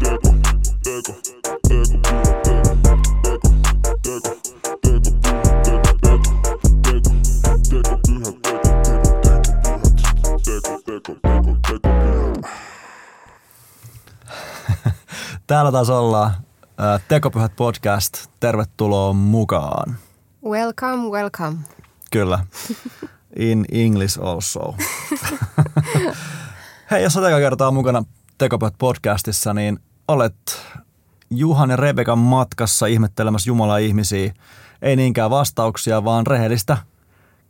Täällä taas ollaan. Tekopyhät podcast. Tervetuloa mukaan. Welcome, welcome. Kyllä. In English also. Hei, jos olet kertaa mukana Tekopyhät podcastissa, niin olet Juhan ja Rebekan matkassa ihmettelemässä Jumala ihmisiä. Ei niinkään vastauksia, vaan rehellistä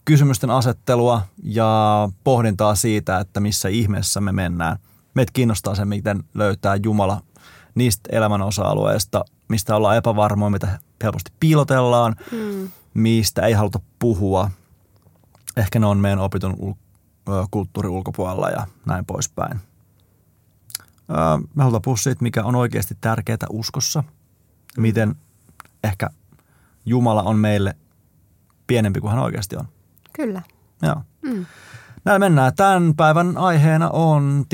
kysymysten asettelua ja pohdintaa siitä, että missä ihmeessä me mennään. Meitä kiinnostaa se, miten löytää Jumala niistä elämän osa-alueista, mistä ollaan epävarmoja, mitä helposti piilotellaan, mm. mistä ei haluta puhua. Ehkä ne on meidän opitun ul- kulttuuri ulkopuolella ja näin poispäin. Me halutaan puhua siitä, mikä on oikeasti tärkeää uskossa. Miten ehkä Jumala on meille pienempi kuin hän oikeasti on. Kyllä. Joo. Mm. Näin mennään. Tämän päivän aiheena on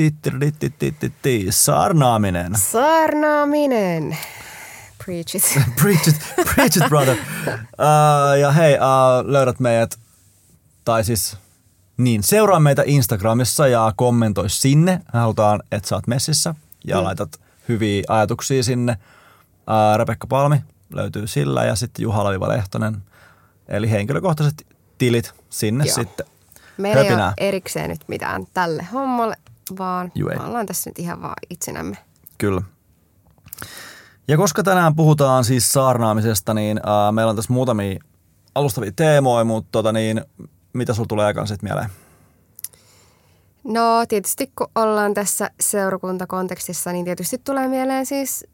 saarnaaminen. Saarnaaminen. Preach it. preach, it preach it, brother. Uh, ja hei, uh, löydät meidät, tai siis niin, seuraa meitä Instagramissa ja kommentoi sinne. Halutaan, että sä oot messissä ja mm. laitat hyviä ajatuksia sinne. Uh, Rebekka Palmi löytyy sillä ja sitten Juha Lehtonen. Eli henkilökohtaiset tilit sinne Joo. sitten Meillä höpinää. ei ole erikseen nyt mitään tälle hommalle, vaan Juu, me ollaan tässä nyt ihan vaan itsenämme. Kyllä. Ja koska tänään puhutaan siis saarnaamisesta, niin äh, meillä on tässä muutamia alustavia teemoja, mutta tota, niin, mitä sulla tulee aikaan sitten mieleen? No tietysti kun ollaan tässä seurakuntakontekstissa, niin tietysti tulee mieleen siis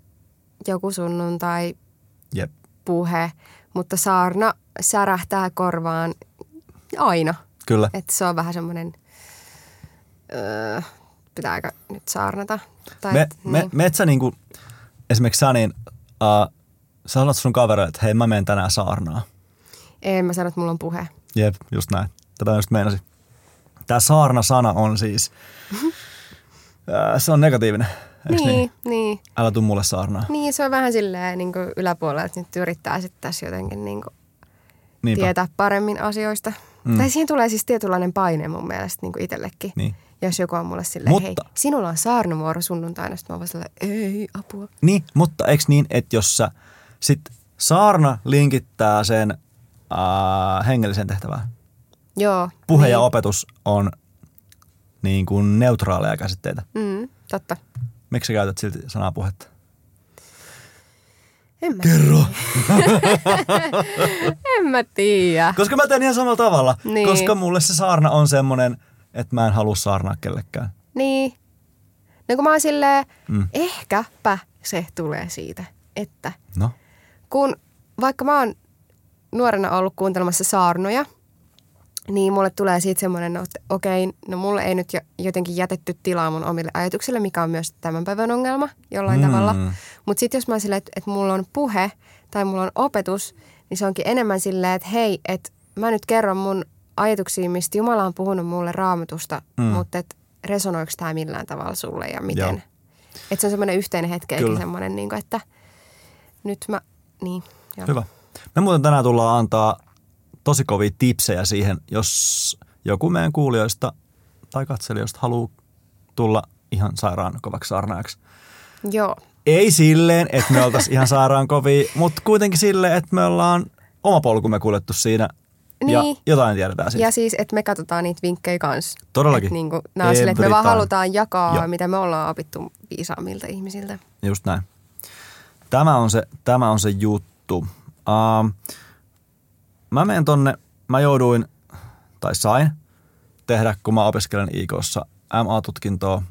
joku sunnuntai Jep. puhe, mutta saarna särähtää korvaan aina. Kyllä. Että se on vähän semmoinen, öö, pitääkö nyt saarnata? Tai, me, me, niin. Metsä niin kuin, esimerkiksi sä, niin uh, sä sanot sun kavereille, että hei mä menen tänään saarnaa. Ei, mä sanon, että mulla on puhe. Jep, just näin. Tätä just meinasin. Tämä saarna-sana on siis, se on negatiivinen. Niin, niin, niin. Älä tuu mulle saarnaa. Niin, se on vähän silleen niin kuin yläpuolella, että nyt yrittää sitten tässä jotenkin niin kuin tietää paremmin asioista. Mm. Tai siihen tulee siis tietynlainen paine mun mielestä niin kuin itsellekin. Niin. Jos joku on mulle silleen, mutta, hei, sinulla on saarnamuoro sunnuntaina, sitten mä oon silleen, ei, apua. Niin, mutta eikö niin, että jos sä sit saarna linkittää sen äh, hengellisen tehtävään? Joo. Puhe niin. ja opetus on niin kuin neutraaleja käsitteitä. Mm, totta. Miksi sä käytät silti sanaa puhetta? En mä Kerro. en mä tiedä. Koska mä teen ihan samalla tavalla. Niin. Koska mulle se saarna on semmoinen, että mä en halua saarnaa kellekään. Niin. No kun mä oon silleen, mm. ehkäpä se tulee siitä, että no. kun vaikka mä oon nuorena ollut kuuntelemassa saarnoja – niin mulle tulee siitä semmoinen, että okei, no mulle ei nyt jotenkin jätetty tilaa mun omille ajatuksille, mikä on myös tämän päivän ongelma jollain mm. tavalla. Mutta sitten jos mä silleen, että, että mulla on puhe tai mulla on opetus, niin se onkin enemmän silleen, että hei, että mä nyt kerron mun ajatuksia, mistä Jumala on puhunut mulle raamatusta, mm. mutta että resonoiko tämä millään tavalla sulle ja miten. Että se on semmoinen yhteinen hetki, semmoinen, niin kuin, että nyt mä, niin. Joo. Hyvä. Me muuten tänään tullaan antaa tosi kovia tipsejä siihen, jos joku meidän kuulijoista tai katselijoista haluaa tulla ihan sairaan kovaksi saarnaajaksi. Joo. Ei silleen, että me oltaisiin ihan sairaan kovia, mutta kuitenkin silleen, että me ollaan oma polkumme kuljettu siinä niin. ja jotain tiedetään siitä. Ja siis, että me katsotaan niitä vinkkejä kanssa. Todellakin. Että niinku, nämä on sille, että me vaan halutaan jakaa, Joo. mitä me ollaan opittu viisaamilta ihmisiltä. Just näin. Tämä on se, tämä on se juttu. Uh, mä menen tonne, mä jouduin, tai sain tehdä, kun mä opiskelen IKssa MA-tutkintoa,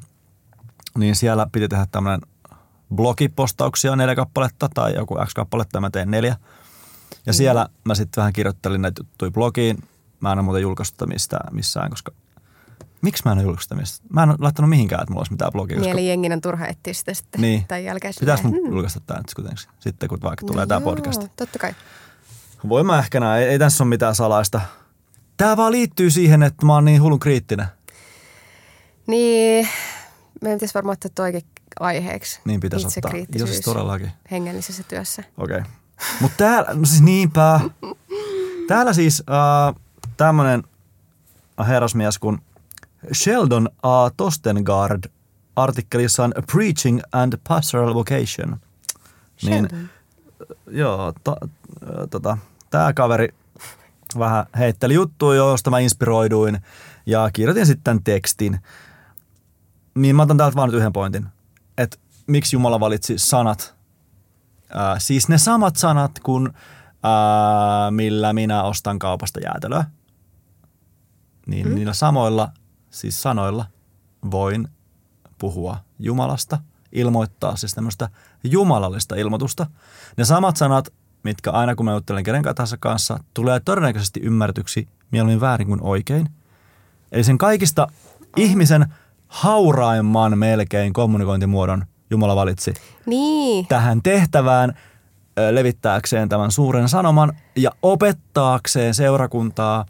niin siellä piti tehdä tämmöinen blogipostauksia neljä kappaletta tai joku X kappaletta ja mä tein neljä. Ja mm. siellä mä sitten vähän kirjoittelin näitä juttuja blogiin. Mä en ole muuten julkaista mistään, missään, koska miksi mä en ole julkaista mistään? Mä en ole laittanut mihinkään, että mulla olisi mitään blogia. Niin, koska... eli jengin on turha etsiä sitä sitten niin. tai jälkeen. Pitäisi mun hmm. julkaista tämä nyt kuitenkin, sitten kun vaikka tulee no tämä podcast. Totta kai. Voin mä ehkä näin, ei, ei tässä ole mitään salaista. Tämä vaan liittyy siihen, että mä oon niin hullun kriittinen. Niin, meidän pitäisi varmaan ottaa toikin aiheeksi. Niin pitäisi ottaa. Joo, siis todellakin. hengellisessä työssä. Okei. Okay. Mutta täällä, no siis niinpä. Täällä siis äh, tämmönen herrasmies kuin Sheldon A. Tostengard artikkelissaan Preaching and Pastoral Vocation. Niin, Sheldon. joo, to, äh, tota, tämä kaveri vähän heitteli juttuja, joista mä inspiroiduin ja kirjoitin sitten tekstin. Niin mä otan täältä vaan nyt yhden pointin, että miksi Jumala valitsi sanat, ää, siis ne samat sanat kuin ää, millä minä ostan kaupasta jäätelöä. Niin mm. niillä samoilla, siis sanoilla voin puhua Jumalasta, ilmoittaa siis tämmöistä jumalallista ilmoitusta. Ne samat sanat, mitkä aina kun mä juttelen kenen tahansa kanssa, tulee todennäköisesti ymmärretyksi mieluummin väärin kuin oikein. Eli sen kaikista ihmisen hauraimman melkein kommunikointimuodon Jumala valitsi Niin, tähän tehtävään levittääkseen tämän suuren sanoman ja opettaakseen seurakuntaa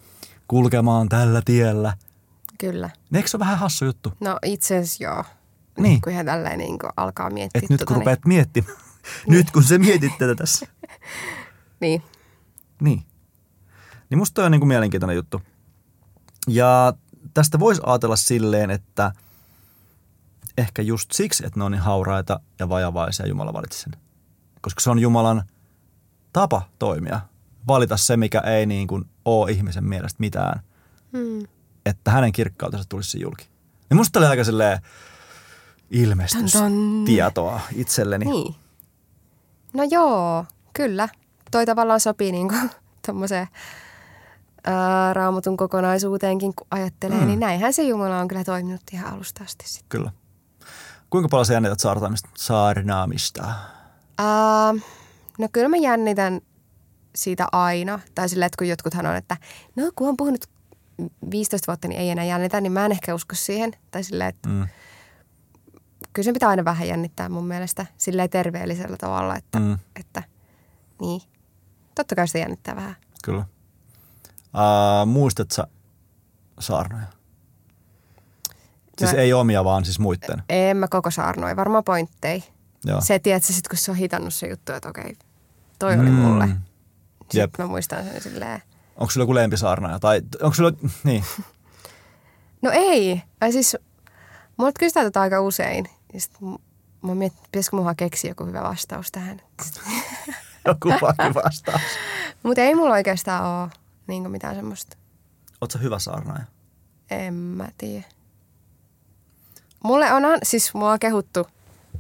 kulkemaan tällä tiellä. Kyllä. Eikö se ole vähän hassu juttu? No itse asiassa joo. Niin. Kun ihan tälleen niin kuin alkaa miettiä. Että nyt kun tota, rupeat miettimään, nyt kun sä mietit tätä tässä. Niin, niin. Niin. Niin musta toi on niin kuin mielenkiintoinen juttu. Ja tästä voisi ajatella silleen, että ehkä just siksi, että ne on niin hauraita ja vajavaisia Jumala valitsi sen. Koska se on Jumalan tapa toimia. Valita se, mikä ei niin kuin ole ihmisen mielestä mitään. Hmm. Että hänen kirkkautensa tulisi se julki. Niin musta oli aika silleen ilmestystietoa itselleni. Niin. No joo, kyllä. Toi tavallaan sopii niin kuin tommoseen ää, raamatun kokonaisuuteenkin, kun ajattelee, Mm. mm. niin näinhän se Jumala on kyllä toiminut ihan alusta asti sitten. Kyllä. Kuinka paljon sä jännität saarnaamista? saarnaamista? Ää, no kyllä mä jännitän siitä aina. Tai silleen, että kun jotkuthan on, että no kun on puhunut 15 vuotta, niin ei enää jännitä, niin mä en ehkä usko siihen. Tai silleen, että Mm. kyllä sen pitää aina vähän jännittää mun mielestä silleen terveellisellä tavalla, että, Mm. mm. että niin. Totta kai sitä jännittää vähän. Kyllä. Uh, muistat sä saarnoja? Siis Mä- ei omia, vaan siis muitten. En mä koko saarnoi, varmaan pointtei. Joo. Se, tiedätkö, sit kun se on hitannut se juttu, että okei, toi oli mulle. Mm. Sitten Jep. mä muistan sen silleen, Onko sulla joku lempisaarnaja? Tai onko sulla, niin, no ei. Ja siis, mulla kysytään tätä aika usein. Ja sit mä mietin, pitäisikö mulla keksiä joku hyvä vastaus tähän. joku vaikka vastaus. Mutta ei mulla oikeastaan ole niin mitään semmoista. Oot sä hyvä saarnaaja? En mä tiedä. Mulle on, siis mua on kehuttu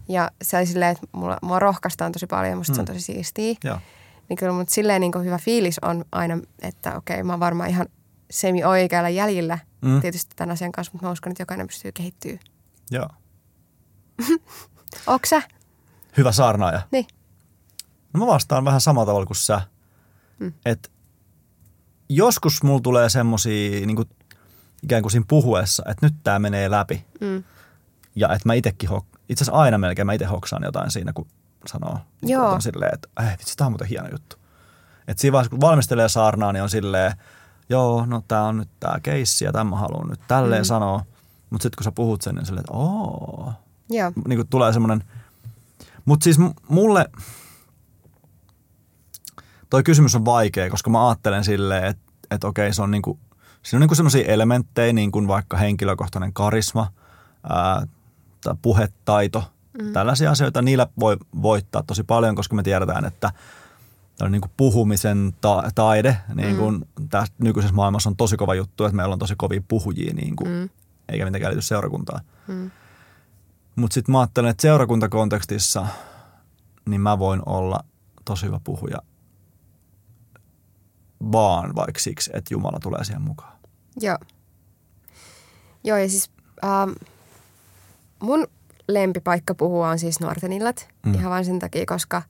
ja se oli silleen, että mulla, mua rohkaistaan tosi paljon, musta mm. se on Mm. tosi siistiä. Joo. Niin kyllä mut silleen niin hyvä fiilis on aina, että okei, mä oon varmaan ihan semi oikealla jäljillä Mm. tietysti tämän asian kanssa, mutta mä uskon, että jokainen pystyy kehittyä. Joo. Onks sä? Hyvä saarnaaja. Niin. No mä vastaan vähän samalla tavalla kuin sä. Mm. Et joskus mulla tulee semmosia niin ikään kuin siinä puhuessa, että nyt tää menee läpi. Mm. Ja että mä itekin, hok- itse asiassa aina melkein mä itse hoksaan jotain siinä, kun sanoo. Joo. On silleen, että ei vitsi, tää on muuten hieno juttu. Että siinä vaiheessa, kun valmistelee saarnaa, niin on silleen, joo, no tää on nyt tää keissi ja tämän mä haluan nyt tälleen mm. Sanoa. Mutta sitten kun sä puhut sen, niin silleen, että oo. Joo. Niin kuin tulee semmoinen, mutta siis mulle toi kysymys on vaikea, koska mä ajattelen silleen, että, että okei, se on niinku, siinä on niinku semmoisia elementtejä, niin kuin vaikka henkilökohtainen karisma, ää, tai puhetaito, mm. tällaisia asioita, niillä voi voittaa tosi paljon, koska me tiedetään, että niin kuin puhumisen ta- taide niin kuin mm. tässä nykyisessä maailmassa on tosi kova juttu, että meillä on tosi kovia puhujia, niin kuin, mm. Mm. eikä mitenkään liity seurakuntaan. Mm. Mutta sitten mä ajattelen, että seurakuntakontekstissa niin mä voin olla tosi hyvä puhuja vaan vaikka siksi, että Jumala tulee siihen mukaan. Joo. Joo, ja siis ähm, mun lempipaikka puhua on siis nuorten illat. Mm. Mm. Ihan vain sen takia, koska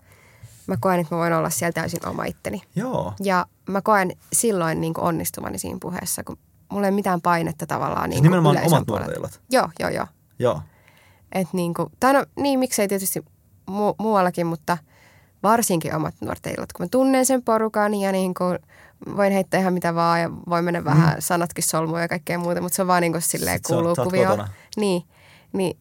mä koen, että mä voin olla siellä täysin oma itteni. Joo. Ja mä koen silloin niin kuin onnistuvani siinä puheessa, kun mulla ei ole mitään painetta tavallaan niin Siis nimenomaan yleisön omat nuorten illat. Joo, joo, joo. Joo. Et niin kuin, tai no niin, miksei tietysti mu- muuallakin, mutta varsinkin omat nuorten illat. Kun mä tunnen sen porukan ja niin kuin voin heittää ihan mitä vaan ja voi mennä vähän sanatkin solmuun ja kaikkea muuta, mutta se on vaan niin kuin silleen Sit sä oot- kuuluu kuvioon. Niin, niin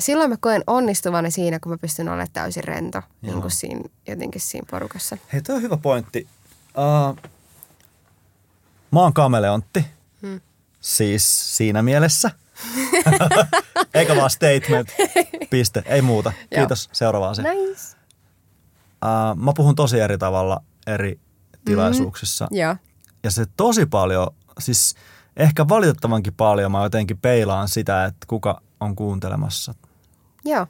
silloin mä koen onnistuvani siinä, kun mä pystyn olemaan täysin rento niin kuin siinä, jotenkin siinä porukassa. Hei, toi on hyvä pointti. Uh, mä oon kameleontti. Hmm. Siis siinä mielessä. Eikä vaan statement. Piste. Ei muuta. Joo. Kiitos. Seuraava asia. Nice. Uh, mä puhun tosi eri tavalla eri tilaisuuksissa. Joo. Ja se tosi paljon, siis ehkä valitettavankin paljon mä jotenkin peilaan sitä, että kuka on kuuntelemassa. Joo.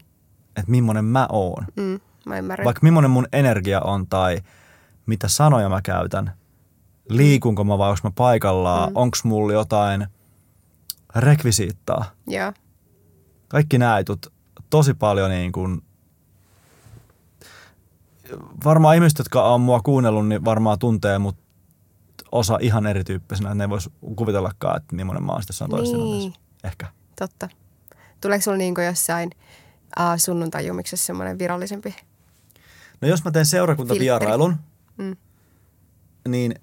Että millainen mä oon. Mm, mä ymmärrän. Vaikka millainen mun energia on tai mitä sanoja mä käytän. Liikunko mä vai onko mä paikallaan? Mm. Onko mulla jotain rekvisiittaa? Joo. Kaikki nämä jutut tosi paljon niin kuin, varmaan ihmiset, jotka on mua kuunnellut, niin varmaan tuntee mut osa ihan erityyppisenä, ne ei vois kuvitellakaan, että millainen mä oon sitten jossain toisessa Niin. tilanteessa. Ehkä. Totta. Tuleeko sulla niin jossain uh, sunnuntai-jumiksessa semmoinen virallisempi? No jos mä teen seurakuntavierailun, Mm. niin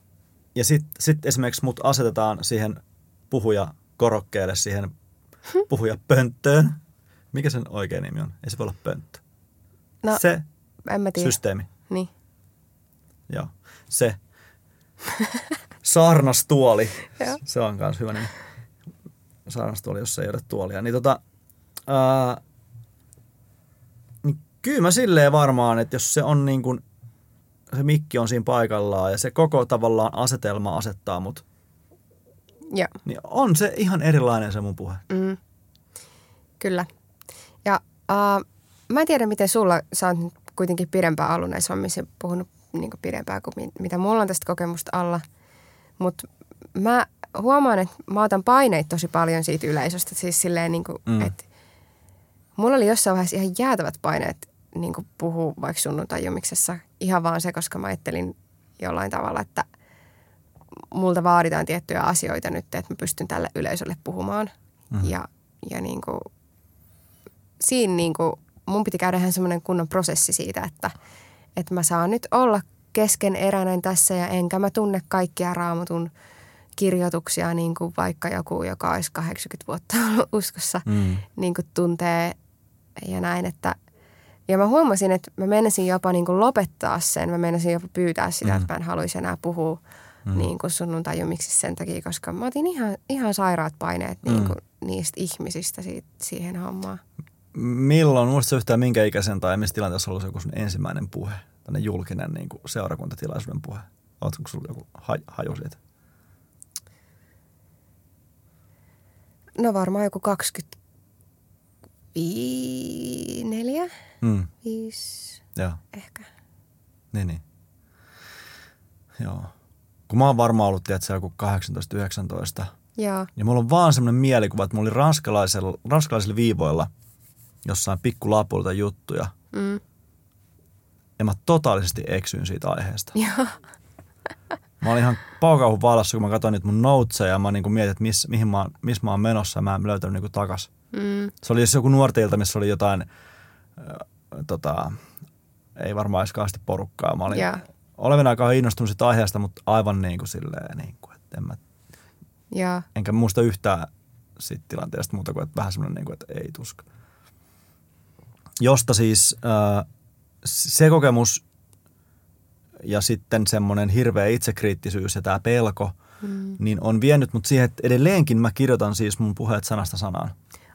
ja sitten sit esimerkiksi mut asetetaan siihen puhuja korokkeelle, siihen puhuja pönttöön. Mikä sen oikein nimi on? Ei se voi olla pönttö. No, se en mä tiedä. systeemi. Niin. Joo. Se. Saarnastuoli. Se on myös hyvä nimi. Saarnastuoli, jossa ei ole tuolia. Niin tota, ää, kyllä mä silleen varmaan, että jos se on niin kuin, se mikki on siinä paikallaan ja se koko tavallaan asetelma asettaa mut, Joo. niin on se ihan erilainen se mun puhe. Mm. Kyllä. Ja uh, mä en tiedä, miten sulla, sä oot nyt kuitenkin pidempään ollut näissä hommissa puhunut niin pidempään kuin mi- mitä mulla on tästä kokemusta alla. Mutta mä huomaan, että mä otan paineita tosi paljon siitä yleisöstä. Siis silleen, niin kuin, mm. että mulla oli jossain vaiheessa ihan jäätävät paineet niin kuin puhua vaikka sunnuntai-jumiksessa. Ihan vaan se, koska mä ajattelin jollain tavalla, että multa vaaditaan tiettyjä asioita nyt, että mä pystyn tälle yleisölle puhumaan. Mhm. Mm. Ja, ja niin kuin, siinä niin kuin, mun piti käydä ihan semmoinen kunnon prosessi siitä, että, että mä saan nyt olla keskeneräinen tässä ja enkä mä tunne kaikkia raamatun kirjoituksia niin kuin vaikka joku, joka olisi 80 vuotta ollut uskossa, Mm. niin kuin tuntee ja näin, että ja mä huomasin, että mä menisin jopa niin kuin lopettaa sen. Mä menisin jopa pyytää sitä, Mm. että mä en haluaisi enää puhua mm. niin kuin sunnuntai-jumiksi sen takia, koska mä otin ihan, ihan sairaat paineet niin kuin niistä ihmisistä siitä, siihen hommaan. Milloin, muistatko yhtään minkä ikäisen tai missä tilanteessa ollut se joku sun ensimmäinen puhe, tämmöinen julkinen niin kuin seurakuntatilaisuuden puhe? Oletko sulla joku haj, haju siitä? No varmaan joku 24, Mm. 5 Joo, ehkä. niin niin. Joo. Kun mä oon varmaan ollut, tiedätkö, joku 18-19, Joo, ja mulla on vaan semmoinen mielikuva, että mulla oli ranskalaisilla, ranskalaisilla viivoilla jossain pikkulapulta juttuja, mm. ja mä totaalisesti eksyin siitä aiheesta. joo, Mä olin ihan paukauhun vallassa, kun mä katsoin niitä mun noteseja ja mä niin mietin, että miss, mihin mä, missä mä oon menossa ja mä en löytänyt niin takas. Mm. Se oli siis joku nuorten ilta, missä oli jotain, äh, tota, ei varmaan edes kauheasti porukkaa. Mä olin Joo. olevina aika innostunut siitä aiheesta, mutta aivan niin kuin silleen, niin kuin, että en mä, joo, enkä muista yhtään siitä tilanteesta muuta kuin, että vähän semmoinen, niin kuin, että ei tuska. Josta siis äh, se kokemus ja sitten semmoinen hirveä itsekriittisyys ja tämä pelko, mm. niin on vienyt mut siihen, että edelleenkin mä kirjoitan siis mun puheet sanasta sanaan.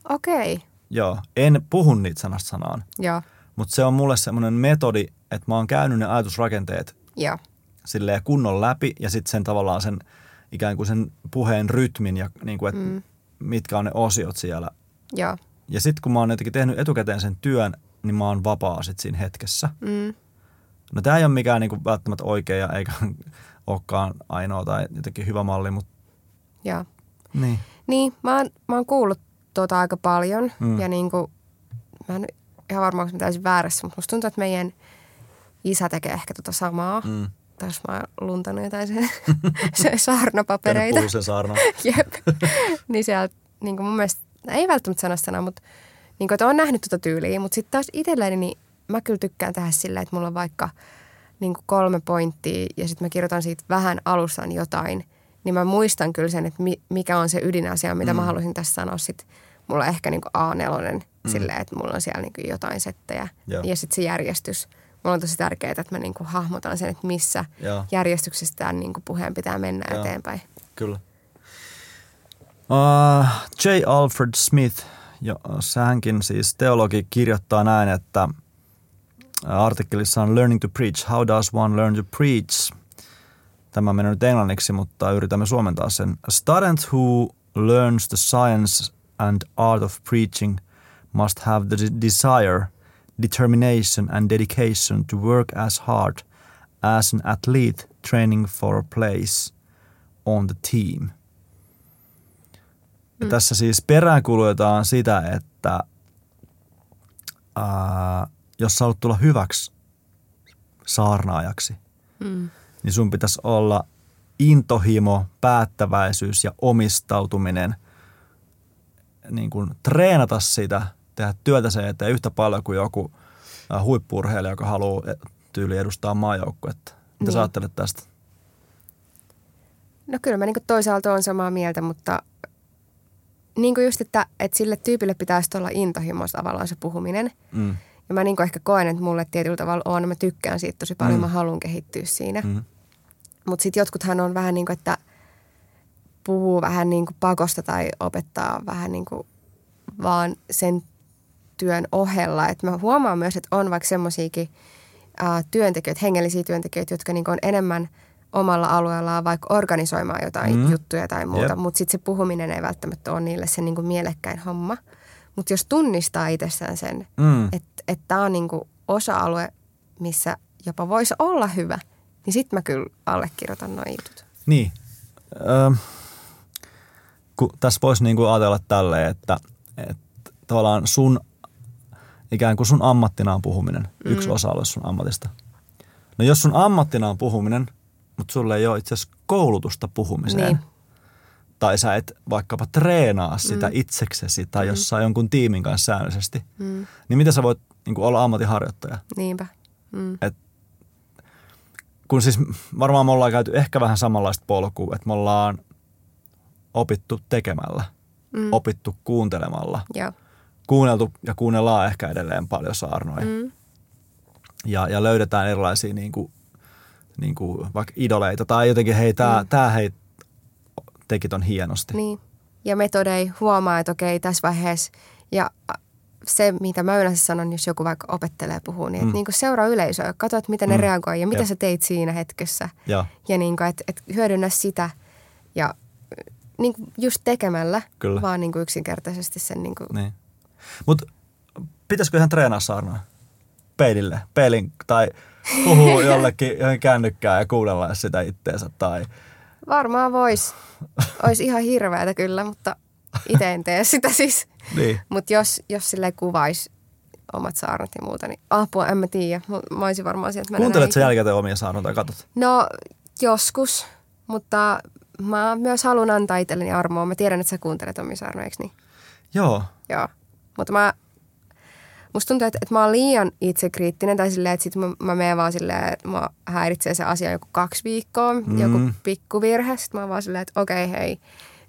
Okei, okay. Joo, en puhu niitä sanasta sanaan, joo, mutta se on mulle semmoinen metodi, että mä oon käynyt ne ajatusrakenteet joo, silleen kunnon läpi ja sitten sen tavallaan sen ikään kuin sen puheen rytmin ja niin kuin, että mm. Mitkä on ne osiot siellä. joo, Ja sitten kun mä oon jotenkin tehnyt etukäteen sen työn, niin mä oon vapaa sit siinä hetkessä. mm. No tämä ei ole mikään niin kuin välttämättä oikea ja eikä olekaan ainoa tai jotenkin hyvä malli, mutta joo. niin. Niin, mä oon, mä oon kuullut tuota aika paljon Mm. ja niin kuin, mä en ihan varmaan, mä täysin väärässä, mutta musta tuntuu, että meidän isä tekee ehkä tota samaa. Mm. Jos mä oon luntanut jotain se, se Käynyt saarnapapereita. puhua sen saarnan. Jep. niin sieltä, niin kuin mun mielestä, ei välttämättä sanasta sanaa, mutta niin kuin, että oon nähnyt tuota tyyliä. Mutta sitten taas itselleni, niin mä kyllä tykkään tehdä silleen, että mulla on vaikka niin kuin kolme pointtia ja sitten mä kirjoitan siitä vähän alustan jotain. Niin mä muistan kyllä sen, että mi, mikä on se ydinasia, mitä mm. mä haluaisin tässä sanoa. Sitten mulla on ehkä niin kuin A4 mm. silleen, että mulla on siellä niin jotain settejä. Joo. Ja sitten se järjestys. Mulla on tosi tärkeää, että mä niin kuin hahmotan sen, että missä Joo. järjestyksessä tämän niin kuin puheen pitää mennä Joo. eteenpäin. Kyllä. Uh, J. Alfred Smith, jo, hänkin siis teologi, kirjoittaa näin, että artikkelissa on Learning to Preach. How does one learn to preach? Tämä menee nyt englanniksi, mutta yritämme suomentaa sen. A student who learns the science and art of preaching must have the de- desire, determination and dedication to work as hard as an athlete training for a place on the team. Ja tässä siis peräänkuulutetaan sitä, että ää, jos sä haluat tulla hyväksi saarnaajaksi, Mm. Niin sun pitäisi olla intohimo, päättäväisyys ja omistautuminen, niin kuin treenata sitä, tehdä työtä sen eteen yhtä paljon kuin joku huippurheilija, joka haluaa eh, tyyli edustaa maajoukkuetta. Mitä Niin. sä ajattelet tästä? No kyllä mä niin toisaalta on samaa mieltä, mutta niin kuin just, että, että sille tyypille pitäisi olla intohimoista tavallaan se puhuminen. Mm. Ja mä niin ehkä koen, että mulle tietyllä tavalla on, mä tykkään siitä tosi paljon, Mm. mä haluan kehittyä siinä. Mm. Mutta sitten jotkuthan on vähän niin kuin, että puhuu vähän niin kuin pakosta tai opettaa vähän niin kuin vaan sen työn ohella. Et mä huomaan myös, että on vaikka semmoisiakin työntekijöitä, hengellisiä työntekijöitä, jotka niin on enemmän omalla alueellaan vaikka organisoimaan jotain Mm. juttuja tai muuta. Mutta sitten se puhuminen ei välttämättä ole niille se niin mielekkäin homma. Mutta jos tunnistaa itsessään sen, Mm. että et tämä on niinku osa-alue, missä jopa voisi olla hyvä, niin sitten mä kyllä allekirjoitan noin jutut. Niin. Öö, kun tässä voisi niinku ajatella tälleen, että, että tavallaan sun, ikään kuin sun ammattina on puhuminen, mm. yksi osa-alue sun ammatista. No jos sun ammattina on puhuminen, mutta sulle ei ole itse asiassa koulutusta puhumiseen, Niin. tai sä et vaikkapa treenaa sitä mm. itseksesi tai mm. jossain jonkun tiimin kanssa säännöllisesti, Mm. niin miten sä voit niinku olla ammatinharjoittaja? Niinpä. Mm. Kun siis varmaan me ollaan käyty ehkä vähän samanlaista polkua, että me ollaan opittu tekemällä, mm. opittu kuuntelemalla, Joo. kuunneltu ja kuunnellaan ehkä edelleen paljon saarnoja Mm. ja, ja löydetään erilaisia niin kuin, niin kuin vaikka idoleita tai jotenkin hei, tämä mm. tää, hei teki ton hienosti. Niin. Ja metodei huomaa, että okei, tässä vaiheessa, ja se, mitä mä yleensä sanon, jos joku vaikka opettelee puhua, niin, Mm. niin seuraa yleisöä, katso, että miten ne Mm. reagoi ja mitä Jep. sä teit siinä hetkessä. Ja Ja niin kuin, että, että hyödynnä sitä ja niin kuin just tekemällä, Kyllä. vaan niin kuin yksinkertaisesti sen niin kuin, niin. Mutta pitäisikö ihan treenaa saarnoja? Peilille, peilin tai puhuu jollekin johon kännykkään ja kuunnella sitä itteensä tai Varmaan vois. Olisi ihan hirveätä kyllä, mutta itse en tee sitä siis. Niin. Mutta jos, jos sille kuvaisi omat saarnat ja muuta, niin apua, en mä tiedä. Mä olisin varmaan sieltä mennä Kuuntelet sä näihin. jälkikäteen omia saarnoja tai katsot? No, joskus. Mutta mä myös haluan antaa itselleni armoa. Mä tiedän, että sä kuuntelet omia saarnoja, eikö niin? Joo. Joo. Mutta mä, musta tuntuu, että, että mä oon liian itsekriittinen tai silleen, että sit mä, mä menen vaan silleen, että mä häiritsee se asia joku kaksi viikkoa, Mm. joku pikkuvirhe. Sitten mä oon vaan silleen, että okei hei,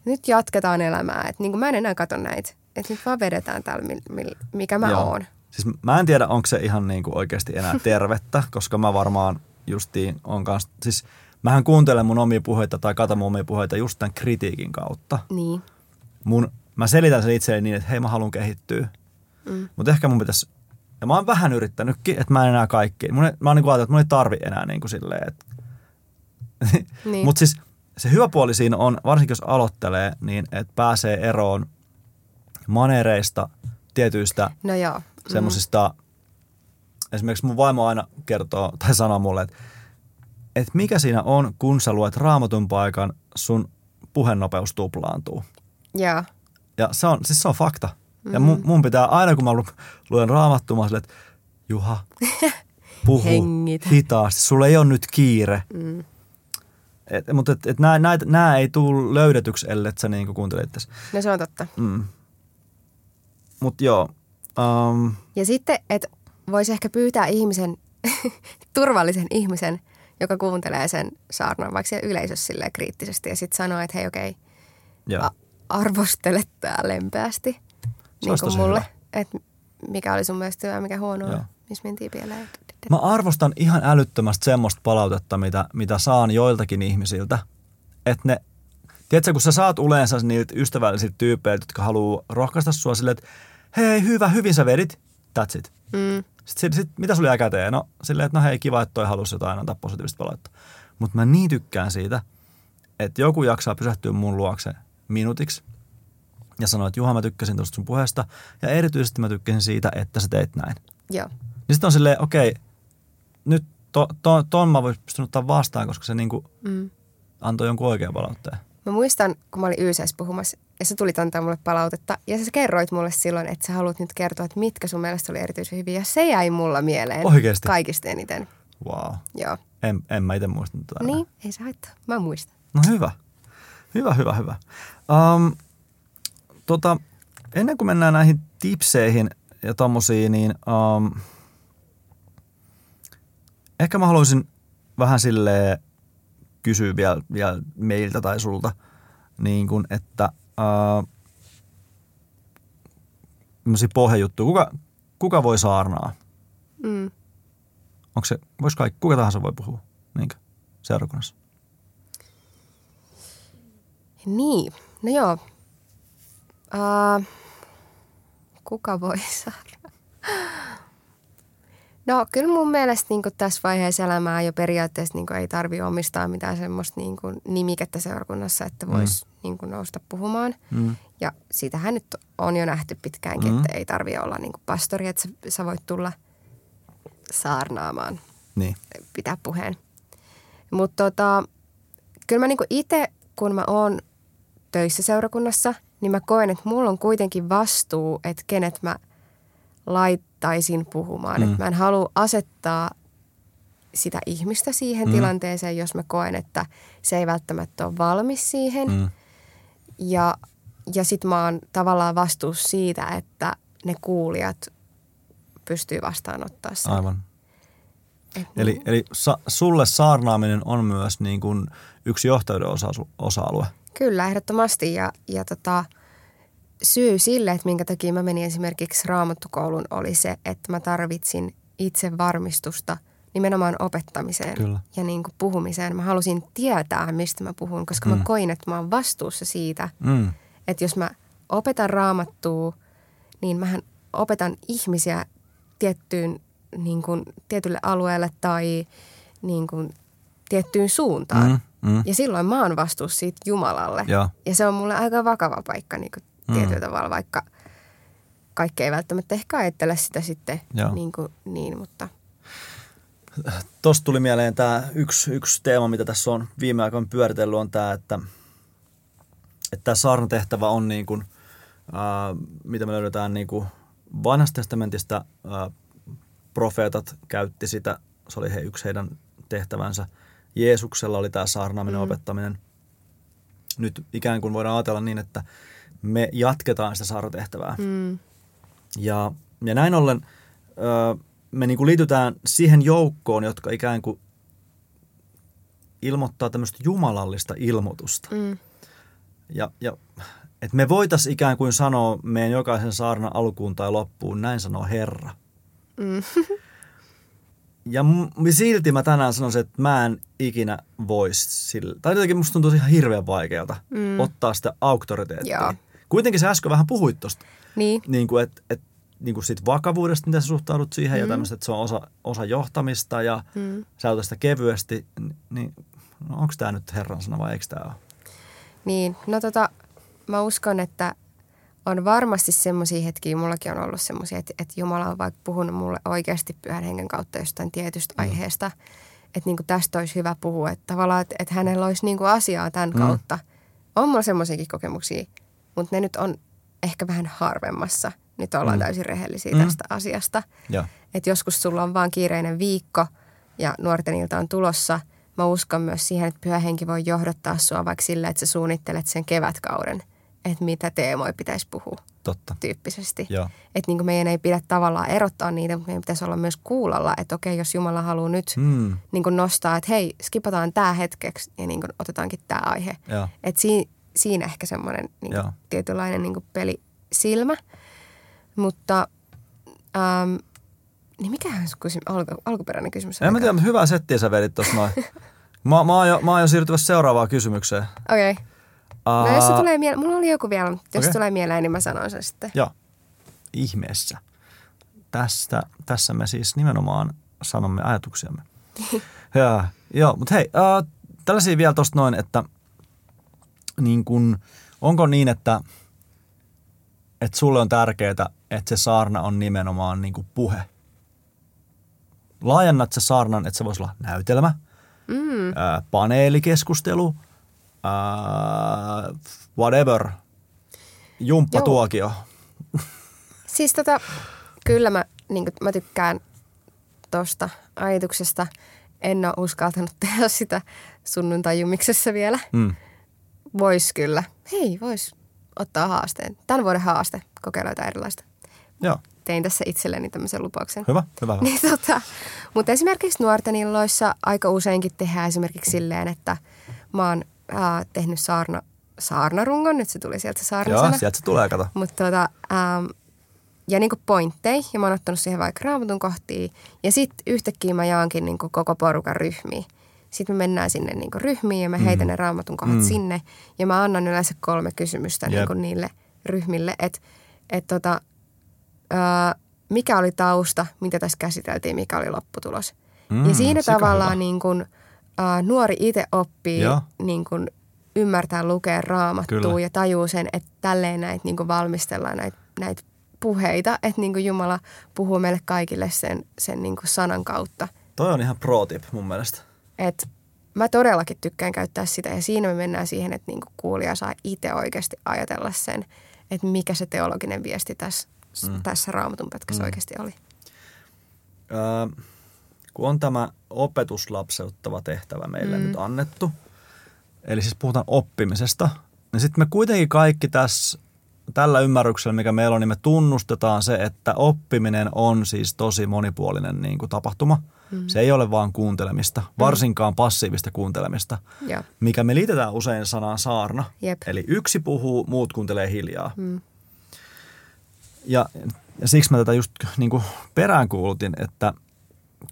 nyt jatketaan elämää. Että niin mä en enää katso näitä. Että nyt vaan vedetään täällä, mikä mä Joo. oon. Siis mä en tiedä, onko se ihan niin kuin oikeasti enää tervettä, koska mä varmaan justiin on kanssa, siis mähän kuuntelen mun omia puheita tai katon mun omia puheita just tämän kritiikin kautta. Niin. Mun, mä selitän sen itselleni niin, että hei mä haluan kehittyä. Mm. Mutta ehkä mun pitäisi, ja mä oon vähän yrittänytkin, että mä en enää kaikki. Mun, mä oon niin ajatellut, että mun ei tarvi enää niin kuin silleen, että Niin. Mutta siis se hyvä puoli siinä on, varsinkin jos aloittelee, niin että pääsee eroon manereista, tietyistä no joo. semmoisista, esimerkiksi mun vaimo aina kertoo tai sanoo mulle, että, että mikä siinä on, kun sä luet raamatun paikan, sun puhenopeus tuplaantuu. Mm. Joo. Ja se on, siis se on fakta. Ja mun, mun pitää aina, kun mä lu- luen raamattua, silleen, että Juha, puhu Hengitä. hitaasti, sulla ei ole nyt kiire. Mm. Et, mutta et, et nämä, ei tule löydetyksi, ellei sä niinku kuuntelet tässä. No se on totta. Mm. Mutta joo, um, Ja sitten, että voisi ehkä pyytää ihmisen, turvallisen ihmisen, joka kuuntelee sen saarnan vaikka siellä yleisössä kriittisesti ja sitten sanoo, että hei okei, a- arvostele tää lempeästi. Niin olisi kuin mulle. Että mikä oli sun mielestä hyvä, mikä huonoa, Joo. missä mentiin pieleen. Mä arvostan ihan älyttömästi semmoista palautetta, mitä, mitä saan joiltakin ihmisiltä. Että ne, tiedätkö, kun sä saat yleensä niiltä ystävällisiltä tyypeiltä, jotka haluaa rohkaista sua silleen, että hei, hyvä, hyvin sä vedit, that's it. Mm, Sitten sit, sit, mitä sulla jää käteen? No silleen, että no hei, kiva, että toi halusi jotain antaa positiivista palautetta. Mutta mä niin tykkään siitä, että joku jaksaa pysähtyä mun luokse minuutiksi ja sanoa, että Juha, mä tykkäsin tuosta sun puheesta ja erityisesti mä tykkäsin siitä, että sä teit näin. joo. Niin sitten on silleen, okei, nyt to, to, ton mä voisin pystynyt ottaa vastaan, koska se niinku Mm. antoi jonkun oikean palautteen. Mä muistan, kun mä olin YCS puhumassa ja sä tulit antaa mulle palautetta ja sä kerroit mulle silloin, että sä haluat nyt kertoa, että mitkä sun mielestä oli erityisen hyviä ja se jäi mulla mieleen Oikeesti? kaikista eniten. Wow. Joo. En, en mä itse muistanut tätä. Niin, ei se haittaa. Mä muistan. No hyvä. Hyvä, hyvä, hyvä. Um, tota, ennen kuin mennään näihin tipseihin ja tommosiin, niin um, ehkä mä haluaisin vähän sille kysyä vielä, vielä meiltä tai sulta, niin kuin, että uh, pohjajuttuja. Kuka, kuka voi saarnaa? Mm. Onko se, vois kaikki, kuka tahansa voi puhua niinkö, seurakunnassa? Niin, no joo. Uh, kuka voi saada? No kyllä mun mielestä niin tässä vaiheessa elämää jo periaatteessa niin ei tarvi omistaa mitään semmoista niin nimikettä seurakunnassa, että voisi mm. niin nousta puhumaan. Mm. Ja siitähän nyt on jo nähty pitkäänkin, Mm. että ei tarvi olla niin pastori, että sä, sä voit tulla saarnaamaan Niin. pitää puheen. Mutta tota, kyllä mä niinku itse, kun mä oon töissä seurakunnassa, niin mä koen, että mulla on kuitenkin vastuu, että kenet mä laittaisin puhumaan. Mm. Että mä en halua asettaa sitä ihmistä siihen Mm. tilanteeseen, jos mä koen, että se ei välttämättä ole valmis siihen. Mm. Mm. Ja, ja sit mä oon tavallaan vastuussa siitä, että ne kuulijat pystyy vastaanottaa sen. Aivan. Et Eli, niin. eli sa, sulle saarnaaminen on myös niin kuin yksi johtajuuden osa, osa-alue. Kyllä, ehdottomasti. Ja, ja tota, syy sille, että minkä takia mä menin esimerkiksi raamattukoulun, oli se, että mä tarvitsin itse varmistusta nimenomaan opettamiseen Kyllä. ja niin kuin puhumiseen. Mä halusin tietää, mistä mä puhun, koska Mm. mä koin, että mä oon vastuussa siitä, Mm. että jos mä opetan raamattua, niin mähän opetan ihmisiä tiettyyn, niin kuin, tietylle alueelle tai niin kuin, tiettyyn suuntaan. Mm. Mm. Ja silloin mä oon vastuussa siitä Jumalalle. Joo. Ja se on mulle aika vakava paikka niin kuin Mm. tietyllä tavalla, vaikka kaikki ei välttämättä ehkä ajattele sitä sitten Joo. niin, kuin, niin mutta Tuosta tuli mieleen tämä yksi, yksi teema, mitä tässä on viime aikoina pyöritellyt, on tämä, että, että tämä saarnatehtävä on niin kuin, ää, mitä me löydetään niin kuin vanhasta testamentista, ää, profeetat käytti sitä, se oli he, yksi heidän tehtävänsä. Jeesuksella oli tämä saarnaaminen, Mm. opettaminen. Nyt ikään kuin voidaan ajatella niin, että me jatketaan sitä saarnatehtävää. mm, Ja, ja näin ollen ö, me niin kuin liitytään siihen joukkoon, jotka ikään kuin ilmoittaa tämmöistä jumalallista ilmoitusta. mm, Ja, ja että me voitaisiin ikään kuin sanoa meidän jokaisen saarnan alkuun tai loppuun, näin sanoo Herra. mm, Ja m- silti mä tänään sanoisin, että mä en ikinä voisi sillä. Tai jotenkin musta tuntuu ihan hirveän vaikealta. Mm. ottaa sitä auktoriteettia. Joo. Kuitenkin sä äsken vähän puhuit tosta. niin, niin kuin, että et, niin kuin siitä vakavuudesta, miten sä suhtaudut siihen mm. ja Mm. tämmöistä, että se on osa, osa johtamista ja mm. sä otat sitä kevyesti, ni- niin no, onko tämä nyt Herran sana vai eikö tämä ole? niin. No tota, mä uskon, että on varmasti semmoisia hetkiä, mullakin on ollut semmoisia, että, että Jumala on vaikka puhunut mulle oikeasti pyhän hengen kautta jostain tietystä Mm. aiheesta, että niin kuin tästä olisi hyvä puhua, että tavallaan, että, että hänellä olisi niin kuin asiaa tämän Mm. kautta. On mulla semmoisiakin kokemuksia, mutta ne nyt on ehkä vähän harvemmassa. Nyt ollaan Mm. täysin rehellisiä Mm. tästä asiasta. Että joskus sulla on vaan kiireinen viikko ja nuorten ilta on tulossa. Mä uskon myös siihen, että pyhä henki voi johdottaa sua vaikka sillä, että sä suunnittelet sen kevätkauden, että mitä teemoja pitäisi puhua totta. tyyppisesti. Että niin meidän ei pidä tavallaan erottaa niitä, mutta meidän pitäisi olla myös kuulolla, että okei, jos Jumala haluaa nyt Mm, niin nostaa, että hei, skipataan tämä hetkeksi ja niin otetaankin tämä aihe. joo. Et si, siinä ehkä semmoinen niin kuin, tietynlainen niin kuin pelisilmä. Mutta Ähm, niin mikähän kysymys, alku, alkuperäinen kysymys En mä tiedä, mutta hyvää settiä sä vedit tossa noin. Mä, mä, oon jo, mä oon jo siirtymässä seuraavaan kysymykseen. Okei. Okay. No jos se tulee mieleen, mulla oli joku vielä, mutta jos se tulee mieleen, niin mä sanon sen sitten. Joo, ihmeessä. Tästä, tässä me siis nimenomaan sanomme ajatuksiamme. ja, joo, mutta hei, äh, tällaisia vielä tosta noin, että niin kun, onko niin, että, että sulle on tärkeää, että se saarna on nimenomaan niin kuin puhe? Laajennat se saarnan, että se voisi olla näytelmä, Mm. äh, paneelikeskustelu, äh, whatever, jumppatuokio. Siis tota, kyllä mä, niin mä tykkään tosta ajatuksesta. En ole uskaltanut tehdä sitä sunnuntai-jumiksessa vielä. Mm. Vois kyllä. Hei, vois ottaa haasteen. Tämän vuoden haaste, kokeilla jotain erilaista. Joo, Tein tässä itselleni tämmöisen lupauksen. hyvä, hyvä. Niin, tota, mutta esimerkiksi nuorten illoissa aika useinkin tehdään esimerkiksi silleen, että mä oon ää, tehnyt saarna, saarnarungon, nyt se tuli sieltä se Joo, saarnasana. sieltä se tulee, kato. Mutta tota, ähm, ja niinku pointtei, ja mä oon ottanut siihen vaikka raamatun kohtiin. Ja sitten yhtäkkiä mä jaankin niinku koko porukan ryhmiin. Sitten me mennään sinne niinku ryhmiin ja mä heitän ne raamatun kohdat Mm. sinne. Ja mä annan yleensä kolme kysymystä Jep. niinku niille ryhmille, että et tota, mikä oli tausta, mitä tässä käsiteltiin, mikä oli lopputulos. Mm, ja siinä tavallaan hyvä. niin kun, ää, nuori itse oppii Joo. niin kun, ymmärtää lukea raamattua Kyllä. ja tajuu sen, että tälleen näitä niin valmistellaan näitä näit puheita, että niin kun Jumala puhuu meille kaikille sen, sen niin kun sanan kautta. Toi on ihan pro tip mun mielestä. Et mä todellakin tykkään käyttää sitä ja siinä me mennään siihen, että niin kun kuulija saa itse oikeasti ajatella sen, että mikä se teologinen viesti tässä, mm. tässä raamatun pätkässä mm. oikeasti oli. Öö, kun on tämä opetuslapseuttava tehtävä meille mm. nyt annettu, eli siis puhutaan oppimisesta, niin sitten me kuitenkin kaikki tässä, tällä ymmärryksellä, mikä meillä on, niin me tunnustetaan se, että oppiminen on siis tosi monipuolinen niin kuin tapahtuma. Mm. Se ei ole vaan kuuntelemista, varsinkaan passiivista kuuntelemista, Joo. mikä me liitetään usein sanaan saarna. Jep. Eli yksi puhuu, muut kuuntelee hiljaa. Mm. Ja, ja siksi mä tätä just niin kuin peräänkuulutin, että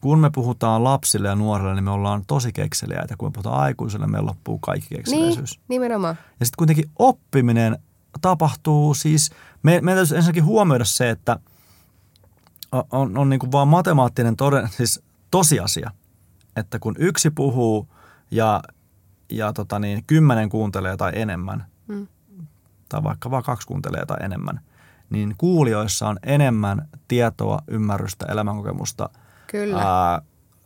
kun me puhutaan lapsille ja nuorille, niin me ollaan tosi kekseliäitä. Kun me puhutaan aikuisille, meillä loppuu kaikki Niin, kekseliäisyys. nimenomaan. Ja sitten kuitenkin oppiminen tapahtuu siis, me, meidän täytyy ensinnäkin huomioida se, että on, on, niin kuin vaan matemaattinen toden, siis tosiasia, että kun yksi puhuu ja, ja tota niin, kymmenen kuuntelee tai enemmän, Mm. tai vaikka vaan kaksi kuuntelee tai enemmän, niin kuulijoissa on enemmän tietoa, ymmärrystä, elämänkokemusta, Kyllä, ää,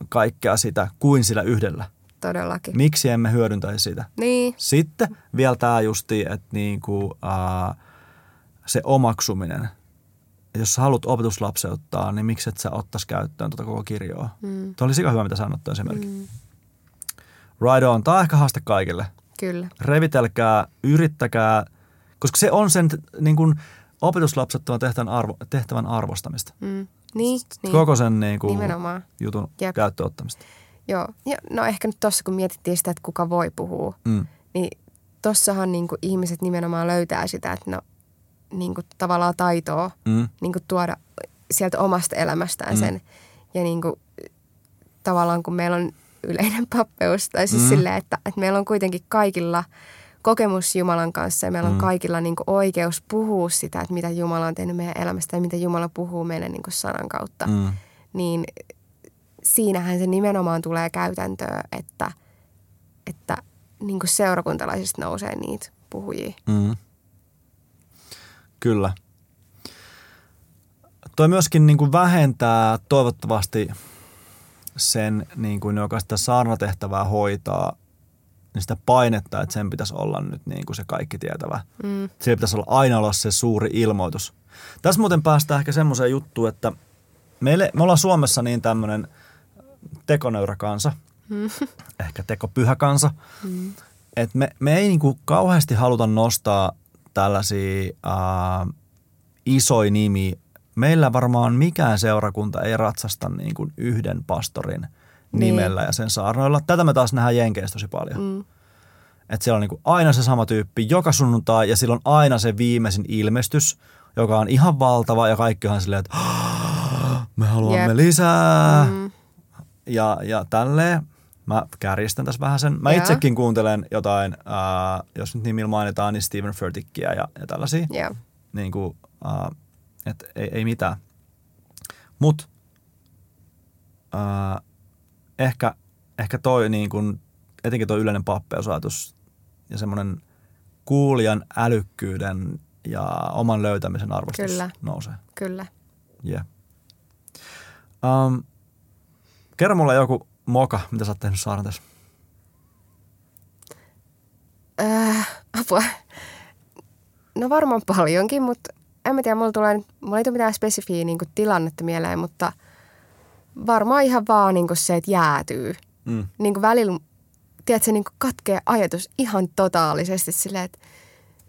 kaikkea sitä kuin sillä yhdellä. Todellakin. Miksi emme hyödyntäisi sitä? Niin, Sitten vielä tämä justi, että niinku, ää, se omaksuminen. Jos sä haluat opetuslapseuttaa, niin miksi et sä ottais käyttöön tuota koko kirjoa? Mm. Tuo oli sika hyvä, mitä sanottu esimerkki. Mm. Right on. Tämä on ehkä haaste kaikille. kyllä. Revitelkää, yrittäkää, koska se on sen niin kuin, opetuslapsettoman tehtävän, arvo, tehtävän arvostamista. Mm. Niin, niin. Koko sen niin kuin, Nimenomaan. jutun Jep. käyttöönottamista. Joo. Ja, no ehkä nyt tuossa, kun mietittiin sitä, että kuka voi puhua, Mm. niin tossahan niin kuin ihmiset nimenomaan löytää sitä, että no niin kuin tavallaan taitoa Mm. niin kuin tuoda sieltä omasta elämästään Mm. sen. Ja niin kuin, tavallaan kun meillä on yleinen pappeus, tai siis Mm. mm. silleen, että, että meillä on kuitenkin kaikilla kokemus Jumalan kanssa ja meillä on Mm. kaikilla niin kuin oikeus puhua sitä, että mitä Jumala on tehnyt meidän elämästä ja mitä Jumala puhuu meille niin kuin sanan kautta. Mm. Niin siinähän se nimenomaan tulee käytäntöön, että, että niin kuin seurakuntalaisista nousee niitä puhujia. Mm. Kyllä. Toi myöskin niin kuin vähentää toivottavasti sen, niin kuin, joka sitä saarnatehtävää hoitaa, niin sitä painetta, että sen pitäisi olla nyt niin kuin se kaikki tietävä. Mm. Siellä pitäisi olla aina olla se suuri ilmoitus. Tässä muuten päästään ehkä semmoiseen juttuun, että meille, me ollaan Suomessa niin tämmöinen tekonöyrä kansa, ehkä tekopyhä kansa, Mm. että me, me ei niinku kauheasti haluta nostaa tällaisia ää, isoja nimiä. Meillä varmaan mikään seurakunta ei ratsasta niin kuin yhden pastorin Niin. nimellä ja sen saarnoilla. Tätä me taas nähdään Jenkeissä tosi paljon. Mm. Että siellä on niinku aina se sama tyyppi joka sunnuntai ja silloin aina se viimeisin ilmestys, joka on ihan valtava ja kaikki on silleen, että me haluamme Jep. lisää Mm. Ja, ja tälleen. Mä kärjistän tässä vähän sen. Mä Joo. itsekin kuuntelen jotain, ää, jos nyt nimillä mainitaan, niin Steven Furtickia ja, ja tällaisia. Joo. Niin kuin, ää, et ei, ei mitään. Mut ää, ehkä, ehkä toi niin kuin, etenkin toi yleinen pappeusajatus ja semmoinen kuulijan älykkyyden ja oman löytämisen arvostus Kyllä. nousee. Kyllä. Yeah. Um, kerro mulle joku moka, mitä sä oot tehnyt Saarnatessa. Äh, apua. No varmaan paljonkin, mutta en mä tiedä, mulla, tulee, nyt- mulla ei tule mitään spesifiä niin tilannetta mieleen, mutta varmaan ihan vaan niin se, että jäätyy. Mm. Niin kuin välillä, tiedätkö, niin katkee ajatus ihan totaalisesti silleen, että